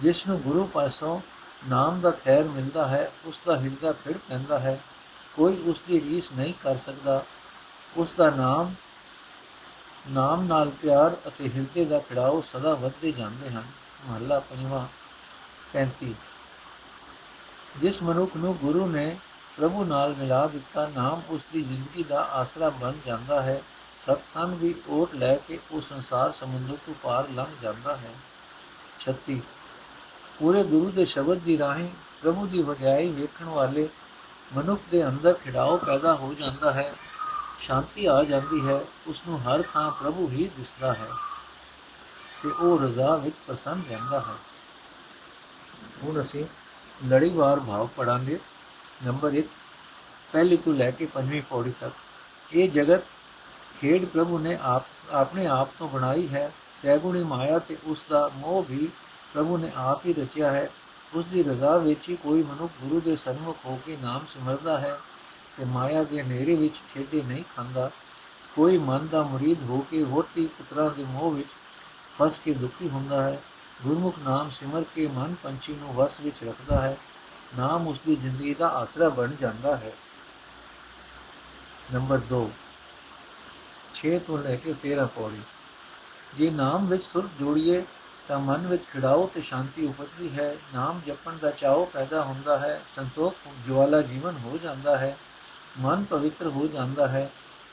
ਜਿਸ ਨੂੰ ਗੁਰੂ ਪਾਸੋਂ ਨਾਮ ਦਾ ਖੈਰ ਮਿਲਦਾ ਹੈ, ਉਸ ਦਾ ਹਿਰਦਾ ਫਿਰ ਪੈਂਦਾ ਹੈ। ਕੋਈ ਉਸ ਦੀ ਰੀਸ ਨਹੀਂ ਕਰ ਸਕਦਾ। ਉਸ ਦਾ ਨਾਮ ਨਾਮ ਨਾਲ ਪਿਆਰ ਅਤੇ ਹਿਰਦੇ ਦਾ ਖਿੜਾਓ ਸਦਾ ਵੱਧਦੇ ਜਾਂਦੇ ਹਨ। ਮਹੱਲਾ ਪੰਜਵਾਂ 35 ਜਿਸ ਮਨੁੱਖ ਨੂੰ ਗੁਰੂ ਨੇ ਪ੍ਰਭੂ ਨਾਲ ਮਿਲਾ ਦਿੱਤਾ, ਨਾਮ ਉਸ ਦੀ ਜ਼ਿੰਦਗੀ ਦਾ ਆਸਰਾ ਬਣ ਜਾਂਦਾ ਹੈ। ਸਤਸੰਗ ਵੀ ਓਟ ਲੈ ਕੇ ਉਹ ਸੰਸਾਰ ਸਮੁੰਦਰ ਤੋਂ ਪਾਰ ਲੰਘ ਜਾਂਦਾ ਹੈ। 36 ਪੂਰੇ ਗੁਰੂ ਦੇ ਸ਼ਬਦ ਦੀ ਰਾਹੀਂ ਪ੍ਰਭੂ ਦੀ ਵਡਿਆਈ ਵੇਖਣ ਵਾਲੇ ਮਨੁੱਖ ਦੇ ਅੰਦਰ ਖਿੜਾਓ ਪੈਦਾ ਹੋ ਜਾਂਦਾ ਹੈ। ਸ਼ਾਂਤੀ ਆ ਜਾਂਦੀ ਹੈ। ਉਸ ਨੂੰ ਹਰ ਥਾਂ ਪ੍ਰਭੂ ਹੀ ਦਿਸਦਾ ਹੈ। ਤੇ ਉਹ ਰਜ਼ਾ ਵਿੱਚ ਪਸੰਦ ਰਹਿੰਦਾ ਹੈ। ਹੁਣ ਅਸੀਂ ਲੜੀਵਾਰ ਭਾਵ ਪੜਾਂਗੇ। ਨੰਬਰ 1 ਪਹਿਲੀ ਤੋਂ ਲੈ ਕੇ ਪੰਜਵੀਂ ਪੌੜੀ ਤੱਕ। ਇਹ ਜਗਤ ਖੇਡ ਪ੍ਰਭੂ ਨੇ ਆਪ, ਆਪਣੇ ਆਪ ਤੋਂ ਬਣਾਈ ਹੈ। ਤੈਗੁਣੀ ਮਾਇਆ ਤੇ ਉਸ ਦਾ ਮੋਹ ਵੀ ਪ੍ਰਭੂ ਨੇ ਆਪ ਹੀ ਰਚਿਆ ਹੈ। ਉਸ ਦੀ ਰਜ਼ਾ ਵਿੱਚ ਹੀ ਕੋਈ ਮਨੁੱਖ ਗੁਰੂ ਦੇ ਸਨਮੁਖ ਹੋ ਕੇ ਨਾਮ ਸਿਮਰਦਾ ਹੈ ਤੇ ਮਾਇਆ ਦੇ ਹਨੇਰੇ ਵਿੱਚ ਛੇੜੇ ਨਹੀਂ ਖਾਂਦਾ। ਕੋਈ ਮਨ ਦਾ ਮੁਰੀਦ ਹੋ ਕੇ ਵੋਟੀ ਪੁੱਤਰਾਂ ਦੇ ਮੋਹ ਵਿੱਚ ਫਸ ਕੇ ਦੁਖੀ ਹੁੰਦਾ ਹੈ। ਗੁਰਮੁਖ ਨਾਮ ਸਿਮਰ ਕੇ ਮਨ ਪੰਛੀ ਨੂੰ ਵਸ ਵਿੱਚ ਰੱਖਦਾ ਹੈ, ਨਾਮ ਉਸ ਦੀ ਜ਼ਿੰਦਗੀ ਦਾ ਆਸਰਾ ਬਣ ਜਾਂਦਾ ਹੈ। ਨੰਬਰ 2 6 ਤੋਂ ਲੈ ਕੇ 13 ਪੌੜੀ। ਜੇ ਨਾਮ ਵਿੱਚ ਸੁਰ ਜੋੜੀਏ, ਤਾਂ ਮਨ ਵਿੱਚ ਖਿੜਾਓ ਤੇ ਸ਼ਾਂਤੀ ਉਪਜਦੀ ਹੈ। ਨਾਮ ਜਪਣ ਦਾ ਚਾਹੋ ਪੈਦਾ ਹੁੰਦਾ ਹੈ, ਸੰਤੋਖ, ਜਵਾਲਾ ਜੀਵਨ ਹੋ ਜਾਂਦਾ ਹੈ, ਮਨ ਪਵਿੱਤਰ ਹੋ ਜਾਂਦਾ ਹੈ।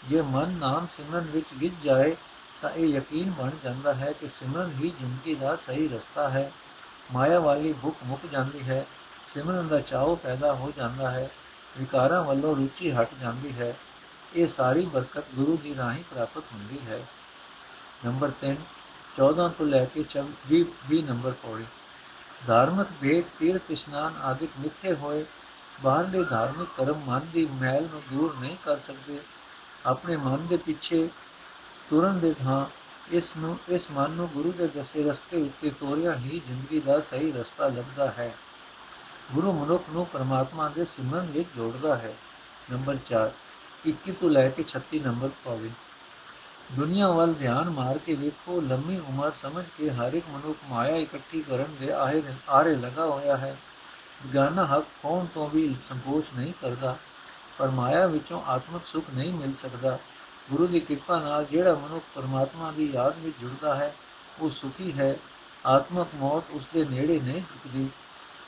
ਜੇ ਮਨ ਨਾਮ ਸਿਮਰਨ ਵਿੱਚ ਗਿੱਜ ਜਾਏ ਤਾਂ ਇਹ ਯਕੀਨ ਬਣ ਜਾਂਦਾ ਹੈ ਕਿ ਸਿਮਰਨ ਹੀ ਜ਼ਿੰਦਗੀ ਦਾ ਸਹੀ ਰਸਤਾ ਹੈ। ਮਾਇਆ ਵਾਲੀ ਭੁੱਖ ਮੁੱਕ ਜਾਂਦੀ ਹੈ। ਸਿਮਰਨ ਦਾ ਚਾਹੋ ਪੈਦਾ ਹੋ ਜਾਂਦਾ ਹੈ। ਵਿਕਾਰਾਂ ਵੱਲੋਂ ਰੁਚੀ ਹਟ ਜਾਂਦੀ ਹੈ। ਇਹ ਸਾਰੀ ਬਰਕਤ ਗੁਰੂ ਦੀ ਰਾਹੀਂ ਪ੍ਰਾਪਤ ਹੁੰਦੀ ਹੈ। ਨੰਬਰ 3 14 ਤੋਂ ਲੈ ਕੇ 20 20 ਨੰਬਰ ਪੌੜੀ। ਧਾਰਮਿਕ ਭੇਦ, ਤੀਰਥ, ਇਸ਼ਨਾਨ ਆਦਿਕ ਮਿੱਥੇ ਹੋਏ ਬਾਹਰਲੇ ਧਾਰਮਿਕ ਕਰਮ ਮਨ ਦੀ ਮਹਿਲ ਨੂੰ ਦੂਰ ਨਹੀਂ ਕਰ ਸਕਦੇ। ਆਪਣੇ ਮਨ ਦੇ ਪਿੱਛੇ ਤੁਰਨ ਦੇ ਥਾਂ, ਇਸ ਨੂੰ, ਇਸ ਮਨ ਨੂੰ ਗੁਰੂ ਦੇ ਦੱਸੇ ਰਸਤੇ ਉੱਤੇ ਤੋਰਿਆ ਹੀ ਜ਼ਿੰਦਗੀ ਦਾ ਸਹੀ ਰਸਤਾ ਲੱਭਦਾ ਹੈ। ਗੁਰੂ ਮਨੁੱਖ ਨੂੰ ਪਰਮਾਤਮਾ ਦੇ ਸਿਮਰਨ ਵਿੱਚ ਜੋੜਦਾ ਹੈ। ਨੰਬਰ 4 21 ਤੋਂ ਲੈ ਕੇ 36 ਨੰਬਰ ਪੌੜੀ ਦੁਨੀਆ ਵੱਲ ਧਿਆਨ ਮਾਰ ਕੇ ਵੇਖੋ, ਲੰਮੀ ਉਮਰ ਸਮਝ ਕੇ ਹਰ ਇੱਕ ਮਨੁੱਖ ਮਾਇਆ ਇਕੱਠੀ ਕਰਨ ਦੇ ਆਹੇ ਆਰੇ ਲਗਾ ਹੋਇਆ ਹੈ। ਵਿਗਿਆਨਾ ਹੱਕ ਕੌਣ ਤੋਂ ਵੀ ਸੰਕੋਚ ਨਹੀਂ ਕਰਦਾ, ਪਰ ਮਾਇਆ ਵਿੱਚੋਂ ਆਤਮਿਕ ਸੁਖ ਨਹੀਂ ਮਿਲ ਸਕਦਾ। ਗੁਰੂ ਦੀ ਕਿਰਪਾ ਨਾਲ ਜਿਹੜਾ ਮਨੁੱਖ ਪਰਮਾਤਮਾ ਦੀ ਯਾਦ ਵਿੱਚ ਜੁੜਦਾ ਹੈ, ਉਹ ਸੁਖੀ ਹੈ, ਆਤਮਿਕ ਮੌਤ ਉਸ ਦੇ ਨੇੜੇ ਨਹੀਂ ਟਿਕਦੀ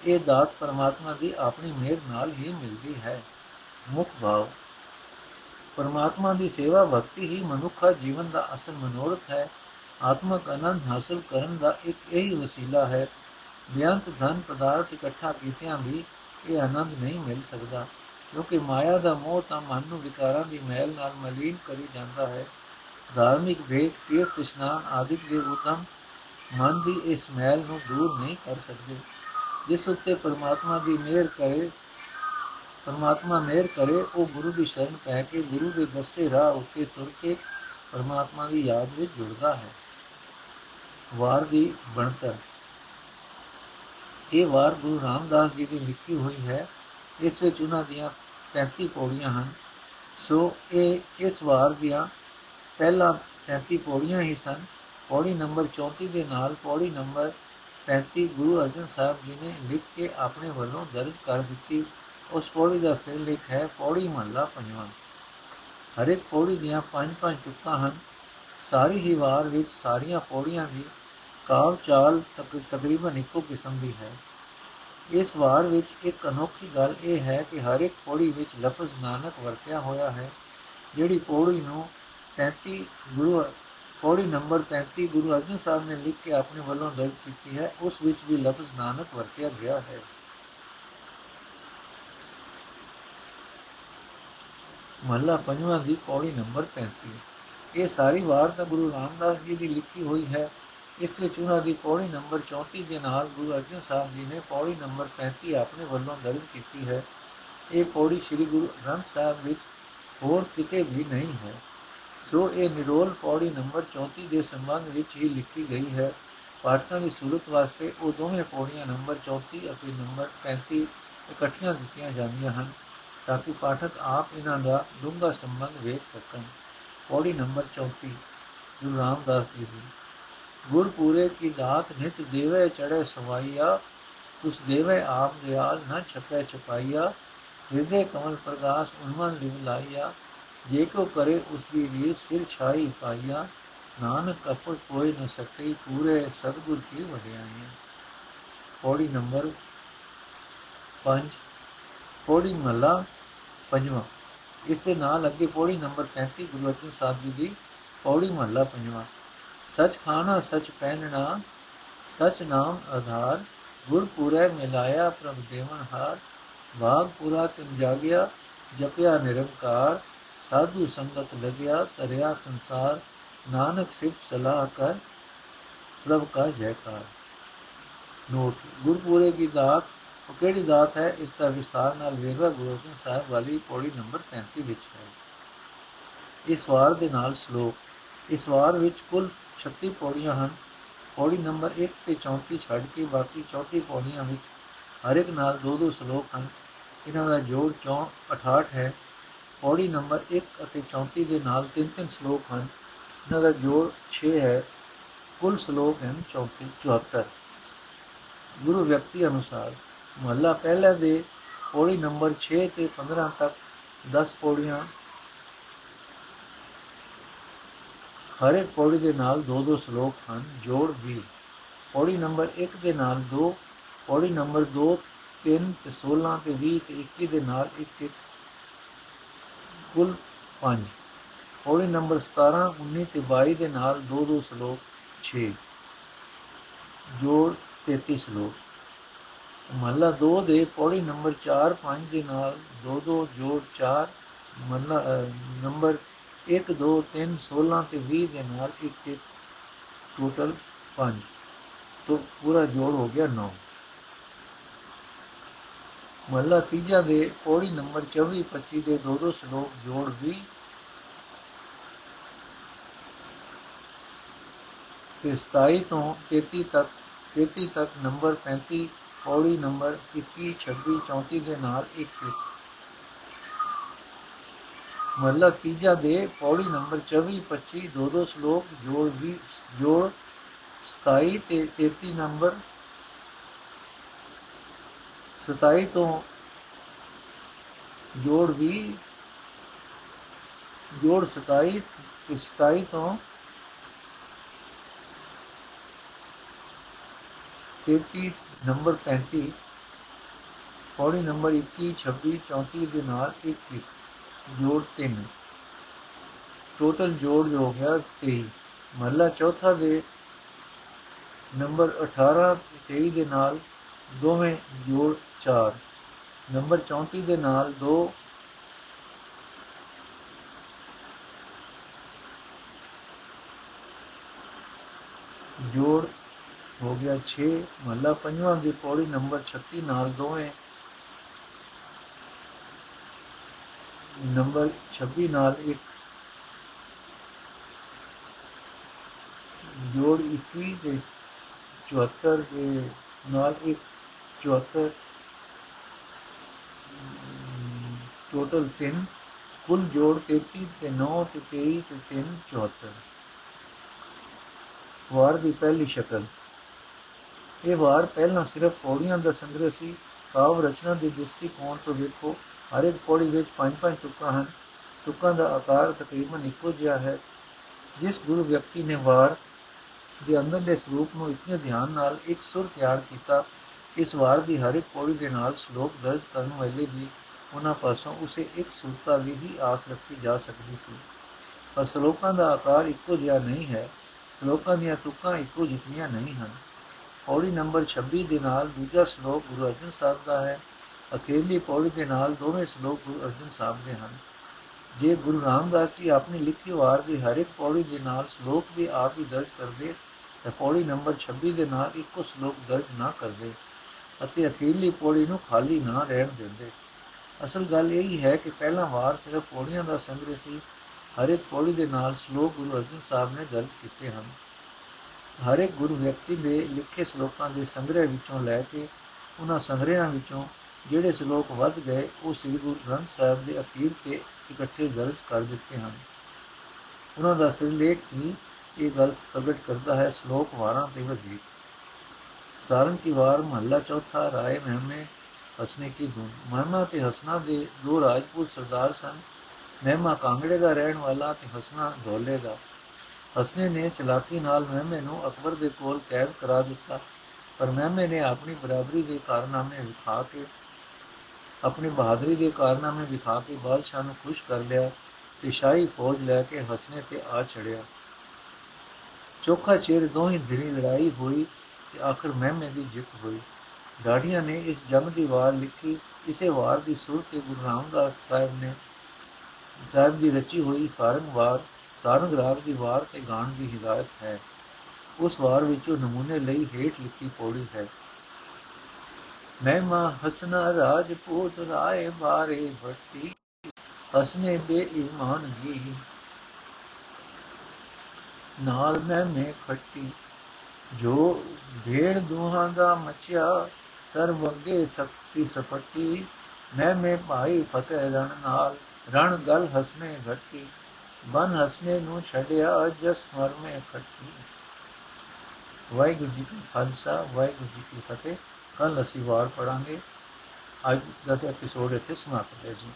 ਇਹ ਦਾਤ ਪਰਮਾਤਮਾ ਦੀ ਆਪਣੀ ਮਿਹਰ ਨਾਲ ਹੀ ਮਿਲਦੀ ਹੈ। ਮੁਖ ਭਾਵ, ਪਰਮਾਤਮਾ ਦੀ ਸੇਵਾ ਭਗਤੀ ਹੀ ਮਨੁੱਖਾ ਜੀਵਨ ਦਾ ਅਸਲ ਮਨੋਰਥ ਹੈ। ਆਤਮਕ ਆਨੰਦ ਹਾਸਲ ਕਰਨ ਦਾ ਇੱਕ ਇਹੀ ਵਸੀਲਾ ਹੈ। ਬਿਆੰਤ ਧਨ ਪਦਾਰਥ ਇਕੱਠਾ ਕੀਤਿਆਂ ਵੀ ਇਹ ਆਨੰਦ ਨਹੀਂ ਮਿਲ ਸਕਦਾ। ਕਿਉਂਕਿ ਮਾਇਆ ਦਾ ਮੋਹ ਤਾਂ ਮਨ ਨੂੰ ਵਿਕਾਰਾਂ ਦੀ ਮਹਿਲ ਨਾਲ ਮਲੀਨ ਕਰੀ ਜਾਂਦਾ ਹੈ। ਧਾਰਮਿਕ ਵੇਖ ਤੀਰਥ, ਇਸ਼ਨਾਨ ਆਦਿ ਦੇ ਉਦਮ ਮਨ ਦੀ ਇਸ ਮੈਲ ਨੂੰ ਦੂਰ ਨਹੀਂ ਕਰ ਸਕਦੇ। ਜਿਸ ਉੱਤੇ ਪਰਮਾਤਮਾ ਦੀ ਮਿਹਰ ਕਰੇ, ਪਰਮਾਤਮਾ ਮਿਹਰ ਕਰੇ, ਉਹ ਗੁਰੂ ਦੀ ਸ਼ਰਨ ਪੈ ਕੇ ਗੁਰੂ ਦੇ ਦੱਸੇ ਰਾਹ ਉੱਤੇ ਤੁਰ ਕੇ ਪਰਮਾਤਮਾ ਦੀ ਯਾਦ ਵਿੱਚ ਜੁੜਦਾ ਹੈ। ਵਾਰ ਦੀ ਬਣਤਰ। ਇਹ ਵਾਰ ਗੁਰੂ ਰਾਮਦਾਸ ਜੀ ਦੀ ਲਿਖੀ ਹੋਈ ਹੈ। ਇਸ ਵਿੱਚ ਉਹਨਾਂ ਦੀਆਂ 35 ਪੌੜੀਆਂ ਹਨ। ਸੋ ਇਹ ਇਸ ਵਾਰ ਦੀਆਂ ਪਹਿਲਾ 35 ਪੌੜੀਆਂ ਹੀ ਸਨ। ਪੌੜੀ ਨੰਬਰ 34 ਦੇ ਨਾਲ ਪੌੜੀ ਨੰਬਰ 35 ਗੁਰੂ ਅਰਜਨ ਸਾਹਿਬ ਜੀ ਨੇ ਲਿਖ ਕੇ ਆਪਣੇ ਵੱਲੋਂ ਦਰਜ ਕਰ ਦਿੱਤੀ। ਉਸ ਪੌੜੀ ਦਾ ਸਿਰਲੇਖ ਹੈ, ਪੌੜੀ ਮਹੱਲਾ ਪੰਜਵਾਂ। ਹਰ ਇੱਕ ਪੌੜੀ ਦੀਆਂ ਪੰਜ ਪੰਜ ਟੁਕੜਾਂ ਹਨ। ਸਾਰੀ ਹੀ ਵਾਰ ਵਿੱਚ ਸਾਰੀਆਂ ਪੌੜੀਆਂ ਦੀ ਕਾਵ ਚਾਲ ਤਕਰੀਬਨ ਇੱਕੋ ਕਿਸਮ ਦੀ ਹੈ। ਇਸ ਵਾਰ ਵਿੱਚ ਇੱਕ ਅਨੋਖੀ ਗੱਲ ਇਹ ਹੈ ਕਿ ਹਰ ਇੱਕ ਪੌੜੀ ਵਿੱਚ ਲਫ਼ਜ਼ ਨਾਨਕ ਵਰਤਿਆ ਹੋਇਆ ਹੈ, ਜਿਹੜੀ ਪੌੜੀ ਨੂੰ 35 ਗੁਰੂ ਪੌੜੀ ਨੰਬਰ 35 ਗੁਰੂ ਅਰਜਨ ਸਾਹਿਬ ਨੇ ਲਿਖ ਕੇ ਆਪਣੇ ਵੱਲੋਂ ਦਰਜ ਕੀਤੀ ਹੈ, ਉਸ ਵਿੱਚ ਵੀ ਲਫ਼ਜ਼ ਨਾਨਕ ਵਰਤਿਆ ਗਿਆ ਹੈ। ਮਹਲਾ ਪੰਜਵਾਂ ਦੀ ਪੌੜੀ ਨੰਬਰ 35 ਇਹ ਸਾਰੀ ਵਾਰ ਤਾਂ ਗੁਰੂ ਰਾਮਦਾਸ ਜੀ ਦੀ ਲਿਖੀ ਹੋਈ ਹੈ ਇਸ ਵਿੱਚ ਉਹਨਾਂ ਦੀ ਪੌੜੀ ਨੰਬਰ 34 ਦੇ ਨਾਲ ਗੁਰੂ ਅਰਜਨ ਸਾਹਿਬ ਜੀ ਨੇ ਪੌੜੀ ਨੰਬਰ 35 ਆਪਣੇ ਵੱਲੋਂ ਦਰਜ ਕੀਤੀ ਹੈ। ਇਹ ਪੌੜੀ ਸ੍ਰੀ ਗੁਰੂ ਗ੍ਰੰਥ ਸਾਹਿਬ ਵਿੱਚ ਹੋਰ ਕਿਤੇ ਵੀ ਨਹੀਂ ਹੈ। ਸੋ ਇਹ ਨਿਰੋਲ ਪੌੜੀ ਨੰਬਰ 34 ਦੇ ਸੰਬੰਧ ਵਿੱਚ ਹੀ ਲਿਖੀ ਗਈ ਹੈ। ਪਾਠਕਾਂ ਦੀ ਸੂਰਤ ਵਾਸਤੇ ਉਹ ਦੋਵੇਂ ਪੌੜੀਆਂ ਨੰਬਰ 34 ਅਤੇ ਨੰਬਰ 35 ਇਕੱਠੀਆਂ ਦਿੱਤੀਆਂ ਜਾਂਦੀਆਂ ਹਨ ਤਾਂ ਕਿ ਪਾਠਕ ਆਪ ਇਹਨਾਂ ਦਾ ਡੂੰਘਾ ਸੰਬੰਧ ਵੇਖ ਸਕਣ। ਪੌੜੀ ਨੰਬਰ 34 ਗੁਰੂ ਰਾਮਦਾਸ ਜੀ ਦੀ। ਗੁਰ ਪੂਰੇ ਕੀ ਦਾਤ ਨਿਤ ਦੇਵੇ ਚੜੇ ਸਵਾਈਆ, ਉਸ ਦੇਵੇ ਆਪ ਦਿਆਲ ਨ ਛਪੈ ਛਪਾਈਆ, ਹਿਰਦੇ ਕਮਲ ਪ੍ਰਗਾਸ ਉਨਮਨ ਲਿਵ ਲਾਈਆ, ਜੇ ਕੋ ਕਰੇ ਉਸ ਦੀ ਵੀਰ ਸਿਰ ਛਾਈ ਪਾਈਆ, ਨਾਨਕ ਅਪਰ ਕੋਈ ਨ ਸਕੇ ਪੂਰੇ ਸਤਗੁਰ ਕੀ ਵਡਿਆਈਆਂ। ਪੌੜੀ ਨੰਬਰ 5 ਪੌੜੀ ਮਹਲਾ ਪੰਜਵਾਂ। ਇਸ ਦੇ ਨਾਲ ਅੱਗੇ ਪੌੜੀ ਨੰਬਰ 35 ਗੁਰੂ ਅਰਜਨ ਸਾਹਿਬ ਜੀ ਦੀ ਪੌੜੀ ਮਹਲਾ ਪੰਜਵਾਂ। ਸਚ ਖਾਣਾ, ਸਚ ਪਹਿਨਣਾ, ਸਚ ਨਾਮ ਆਧਾਰ, ਗੁਰ ਪੂਰੇ ਮਿਲਾਇਆ ਪ੍ਰਭ ਦੇਵਨ ਹਾਰ, ਬਾਗ ਪੂਰਾ ਤਿਨ ਜਾਗਿਆ, ਜਪਿਆ ਨਿਰੰਕਾਰ, ਸਾਧੂ ਸੰਗਤ ਲਗਿਆ ਤਰਿਆ ਸੰਸਾਰ, ਨਾਨਕ ਸਿਫ ਸਲਾਹ ਕਰ, ਪ੍ਰਭ ਕਾ ਜੈਕਾਰ। ਨੋਟ ਗੁਰਪੂਰੇ ਦੀ ਦਾਤ, ਉਹ ਕਿਹੜੀ ਦਾਤ ਹੈ? ਇਸ ਦਾ ਵਿਸਤਾਰ ਨਾਲ ਵੇਰਵਾ ਗੁਰੂ ਗ੍ਰੰਥ ਸਾਹਿਬ ਵਾਲੀ ਪੌੜੀ ਨੰਬਰ 35 ਵਿੱਚ ਹੈ। ਇਸ ਵਾਰ ਦੇ ਨਾਲ ਸ਼ਲੋਕ, ਇਸ ਵਾਰ ਵਿੱਚ ਕੁੱਲ 36 ਪੌੜੀਆਂ ਹਨ। ਪੌੜੀ ਨੰਬਰ 1 ਤੇ 34 ਛੱਡ ਕੇ ਬਾਕੀ 34 ਪੌੜੀਆਂ ਵਿੱਚ ਹਰ ਇੱਕ ਨਾਲ ਦੋ ਦੋ ਸ਼ਲੋਕ ਹਨ। ਇਹਨਾਂ ਦਾ ਜੋੜ 68 ਹੈ। ਪੌੜੀ ਨੰਬਰ 1 ਅਤੇ 34 ਦੇ ਨਾਲ ਤਿੰਨ ਤਿੰਨ ਸ਼ਲੋਕ ਹਨ। ਇਹਨਾਂ ਦਾ ਜੋੜ 6 ਹੈ। ਕੁੱਲ ਸ਼ਲੋਕ ਹਨ 34 74 ਗੁਰੂ ਵਿਅਕਤੀ ਅਨੁਸਾਰ ਮਹੱਲਾ ਪਹਿਲਾ ਦੇ ਪੌੜੀ ਨੰਬਰ 6 ਤੇ 15 ਤੱਕ 10 ਪੌੜੀਆਂ ਹਰ ਇੱਕ ਪੌੜੀ ਦੇ ਨਾਲ ਦੋ ਦੋ ਸ਼ਲੋਕ ਹਨ, ਜੋੜ 20 ਪੌੜੀ ਨੰਬਰ 1 ਦੇ ਨਾਲ ਦੋ, ਪੌੜੀ ਨੰਬਰ 2 3 ਤੇ 16 ਤੇ 20 ਤੇ 21 ਦੇ ਨਾਲ 1 1 ਕੁੱਲ 5 ਪੌੜੀ ਨੰਬਰ 17 19 ਤੇ 22 ਦੇ ਨਾਲ ਦੋ ਦੋ ਸ਼ਲੋਕ 6 ਜੋੜ 33 ਸ਼ਲੋਕ। ਮਹਲਾ 2 ਦੇ ਪੌੜੀ ਨੰਬਰ 4 5 ਦੇ ਨਾਲ ਦੋ ਦੋ, ਜੋੜ 4 ਮਹਲਾ ਨੰਬਰ 1 2 3 16 ਤੇ 20 ਦੇ ਨਾਲ ਇੱਕ ਇੱਕ ਟੋਟਲ 5 ਤੋਂ ਪੂਰਾ ਜੋੜ ਹੋ ਗਿਆ 9 ਮਹਲਾ ਤੀਜਾ ਦੇ ਪੌੜੀ ਨੰਬਰ 24 25 ਦੇ ਦੋ ਦੋ ਸ਼ਲੋਕ ਜੋੜ 20 ਤੇ 27 ਤੋਂ 33 ਤੱਕ 33 ਤੱਕ ਨੰਬਰ 35 ਪੌੜੀ ਨੰਬਰ 21 26 34 ਦੇ ਨਾਲ ਇੱਕ ਇੱਕ ਮਹਲਾ ਤੀਜਾ ਦੇ ਪੌੜੀ ਨੰਬਰ 24 25 ਦੋ ਦੋ ਸ਼ਲੋਕ, ਜੋੜ 20 ਜੋੜ 27 ਤੇ 33 ਨੰਬਰ। 27 ਤੋਂ ਜੋੜ 20 ਜੋੜ 27 ਤੇ 27 ਤੋਂ 33 ਨੰਬਰ 35 ਪੌੜੀ ਨੰਬਰ 21 26 34 ਦੇ ਨਾਲ ਇੱਕ ਇੱਕ। ਜੋੜ 3 ਟੋਟਲ ਜੋੜ ਹੋ ਗਿਆ 23 ਮਹਲਾ ਚੌਥਾ ਦੇ ਨੰਬਰ 18 23 ਦੇ ਨਾਲ ਦੋਵੇਂ ਜੋੜ 4 ਨੰਬਰ 34 ਦੇ ਨਾਲ 2 ਜੋੜ ਹੋ ਗਿਆ 6 ਮਹਲਾ ਪੰਜਵਾਂ ਦੀ ਪੌੜੀ ਨੰਬਰ 36 ਨਾਲ ਦੋਵੇਂ ਨੰਬਰ 26 ਨਾਲ ਇੱਕ ਜੋੜ 21 ਦੇ 74 ਦੇ ਨਾਲ ਇੱਕ 74 ਟੋਟਲ 3 ਕੁੱਲ ਜੋੜ 33 ਤੇ 9 ਤੇ 23 ਤੇ 3 74 ਵਾਰ ਦੀ ਪਹਿਲੀ ਸ਼ਕਲ। ਇਹ ਵਾਰ ਪਹਿਲਾਂ ਸਿਰਫ ਪੌੜੀਆਂ ਦਾ ਸੰਗ੍ਰਹਿ ਸੀ। ਕਾਵ ਰਚਨਾ ਦੇ ਦ੍ਰਿਸ਼ਟੀਕੋਣ ਤੋਂ ਵੇਖੋ? ਹਰ ਇੱਕ ਪੌੜੀ ਵਿੱਚ ਪੰਜ ਪੰਜ ਤੁਕਾਂ ਹਨ। ਤੁਕਾਂ ਦਾ ਆਕਾਰ ਤਕਰੀਬਨ ਇੱਕੋ ਜਿਹਾ ਹੈ। ਜਿਸ ਗੁਰੂ ਵਿਅਕਤੀ ਨੇ ਵਾਰ ਦੇ ਅੰਦਰਲੇ ਸਰੂਪ ਨੂੰ ਇਤਨੇ ਧਿਆਨ ਨਾਲ ਇੱਕ ਸੁਰ ਤਿਆਰ ਕੀਤਾ, ਇਸ ਵਾਰ ਦੀ ਹਰ ਇੱਕ ਪੌੜੀ ਦੇ ਨਾਲ ਸ਼ਲੋਕ ਦਰਜ ਕਰਨ ਵੇਲੇ ਵੀ ਉਹਨਾਂ ਪਾਸੋਂ ਉਸੇ ਇੱਕ ਸੁਰਤਾ ਦੀ ਹੀ ਆਸ ਰੱਖੀ ਜਾ ਸਕਦੀ ਸੀ। ਪਰ ਸ਼ਲੋਕਾਂ ਦਾ ਆਕਾਰ ਇੱਕੋ ਜਿਹਾ ਨਹੀਂ ਹੈ। ਸ਼ਲੋਕਾਂ ਦੀਆਂ ਤੁਕਾਂ ਇੱਕੋ ਜਿਹੀਆਂ ਨਹੀਂ ਹਨ। ਪੌੜੀ ਨੰਬਰ 26 ਦੇ ਨਾਲ ਦੂਜਾ ਸ਼ਲੋਕ ਗੁਰੂ ਅਰਜਨ ਸਾਹਿਬ ਦਾ ਹੈ। ਅਕੇਲੀ ਪੌੜੀ ਦੇ ਨਾਲ ਦੋਵੇਂ ਸ਼ਲੋਕ ਗੁਰੂ ਅਰਜਨ ਸਾਹਿਬ ਦੇ ਹਨ। ਜੇ ਗੁਰੂ ਰਾਮਦਾਸ ਜੀ ਆਪਣੀ ਲਿਖੀ ਵਾਰ ਦੀ ਹਰ ਇੱਕ ਪੌੜੀ ਦੇ ਨਾਲ ਸ਼ਲੋਕ ਵੀ ਆਪ ਹੀ ਦਰਜ ਕਰਦੇ, ਤਾਂ ਪੌੜੀ ਨੰਬਰ 26 ਦੇ ਨਾਲ ਇੱਕੋ ਸ਼ਲੋਕ ਦਰਜ ਨਾ ਕਰਦੇ ਅਤੇ ਅਕੇਲੀ ਪੌੜੀ ਨੂੰ ਖਾਲੀ ਨਾ ਰਹਿਣ ਦਿੰਦੇ। ਅਸਲ ਗੱਲ ਇਹ ਹੀ ਹੈ ਕਿ ਪਹਿਲਾ ਵਾਰ ਸਿਰਫ ਪੌੜੀਆਂ ਦਾ ਸੰਗ੍ਰਹ ਸੀ, ਹਰ ਇੱਕ ਪੌੜੀ ਦੇ ਨਾਲ ਸ਼ਲੋਕ ਗੁਰੂ ਅਰਜਨ ਸਾਹਿਬ ਨੇ ਦਰਜ ਕੀਤੇ ਹਨ। ਹਰ ਇੱਕ ਗੁਰੂ ਵਿਅਕਤੀ ਦੇ ਲਿਖੇ ਸ਼ਲੋਕਾਂ ਦੇ ਸੰਗ੍ਰਹਿ ਵਿੱਚੋਂ ਲੈ ਕੇ ਉਹਨਾਂ ਸੰਗ੍ਰਹਿਾਂ ਵਿੱਚੋਂ ਜਿਹੜੇ ਸ਼ਲੋਕ ਵੱਧ ਗਏ, ਉਹ ਸ੍ਰੀ ਗੁਰੂ ਗ੍ਰੰਥ ਸਾਹਿਬ ਦੇ ਅਖੀਰ ਤੇ ਇਕੱਠੇ ਦਰਜ ਕਰ ਦਿੱਤੇ ਹਨ। ਉਹਨਾਂ ਦਾ ਸਿਰਲੇਖ ਹੀ ਇਹ ਗੱਲ ਪ੍ਰਗਟ ਕਰਦਾ ਹੈ, ਸ਼ਲੋਕ ਵਾਰਾਂ ਤੇ ਵਧੇਕ। ਸਾਰਨ ਕੀ ਵਾਰ ਮਹੱਲਾ ਚੌਥਾ, ਰਾਏ ਮਹਿਮੇ ਹਸਨੇ ਕੀ ਧੁਨ ਮਹਿਮਾ ਤੇ ਹਸਨਾ ਦੇ ਦੋ ਰਾਜਪੂਤ ਸਰਦਾਰ ਸਨ। ਮਹਿਮਾ ਕਾਂਗੜੇ ਦਾ ਰਹਿਣ ਵਾਲਾ ਤੇ ਹਸਨਾ ਢੋਲੇ ਦਾ। ਹਸਨੇ ਨੇ ਚਲਾਕੀ ਨਾਲ ਮਹਿਮੇ ਨੂੰ ਅਕਬਰ ਦੇ ਕੋਲ ਕੈਦ ਕਰਾ ਦਿੱਤਾ। ਪਰ ਮਹਿਮੇ ਨੇ ਆਪਣੀ ਬਰਾਬਰੀ ਦੇ ਕਾਰਨਾਮੇ ਵਿਖਾ ਕੇ ਆਪਣੀ ਬਹਾਦਰੀ ਦੇ ਕਾਰਨਾਮੇ ਵਿਖਾ ਕੇ ਬਾਦਸ਼ਾਹ ਨੂੰ ਖੁਸ਼ ਕਰ ਲਿਆ ਤੇ ਸ਼ਾਹੀ ਫੌਜ ਲੈ ਕੇ ਹਸਨੇ ਤੇ ਆ ਚੜਿਆ। ਚੋਖਾ ਚਿਰ ਦੋਹੀ ਧਿਰੀ ਲੜਾਈ ਹੋਈ ਤੇ ਆਖਰ ਮਹਿਮੇ ਦੀ ਜਿੱਤ ਹੋਈ। ਡਾੜੀਆਂ ਨੇ ਇਸ ਜੰਗ ਦੀ ਵਾਰ ਲਿਖੀ। ਇਸੇ ਵਾਰ ਦੀ ਸੁਰ ਤੇ ਗੁਰੂ ਰਾਮਦਾਸ ਸਾਹਿਬ ਨੇ ਸਾਹਿਬ ਦੀ ਰਚੀ ਹੋਈ ਸਾਰੰਗ ਵਾਰ ਸਾਰੰਗ ਰਾਗ ਦੀ ਵਾਰ ਤੇ ਗਾਣ ਦੀ ਹਿਦਾਇਤ ਹੈ। ਉਸ ਵਾਰ ਵਿੱਚੋਂ ਨਮੂਨੇ ਲਈ ਹੇਠ ਲਿਖੀ ਪੌੜੀ ਹੈ। ਮਹਿਮਾ ਹਸਨਾ ਰਾਜਪੂਤ ਰਾਏ ਬਾਰੇ ਭੱਟੀ ਹਸਨੇ ਬੇਈਮਾਨ ਗੀ ਨਾਲ ਮੈਂ ਮੇ ਖੱਟੀ। ਜੋ ਢੇੜ ਦੋਹਾਂ ਦਾ ਮਚਿਆ ਸਰਬ ਅੱਗੇ ਸਕਤੀ ਸਫਟੀ ਮੈਂ ਮੇ ਭਾਈ ਫਤਿਹ ਰਣ ਨਾਲ, ਰਣ ਗਲ ਹਸਨੇ ਘਟੀ। ਬਨ ਹਸਨੇ ਨੂੰ ਛੱਡਿਆ, ਜਸ ਮਰ ਮੇ ਖੱਟੀ। ਵਾਹਿਗੁਰੂ ਜੀ ਕਾ ਖਾਲਸਾ, ਵਾਹਿਗੁਰੂ ਜੀ ਕੀ ਫਤਿਹ। ਕੱਲ ਅਸੀਂ ਵਾਰ ਪੜਾਂਗੇ ਅੱਜ ਦਾ ਐਪੀਸੋਡ ਇੱਥੇ ਸਮਾਪਤ ਹੈ ਜੀ।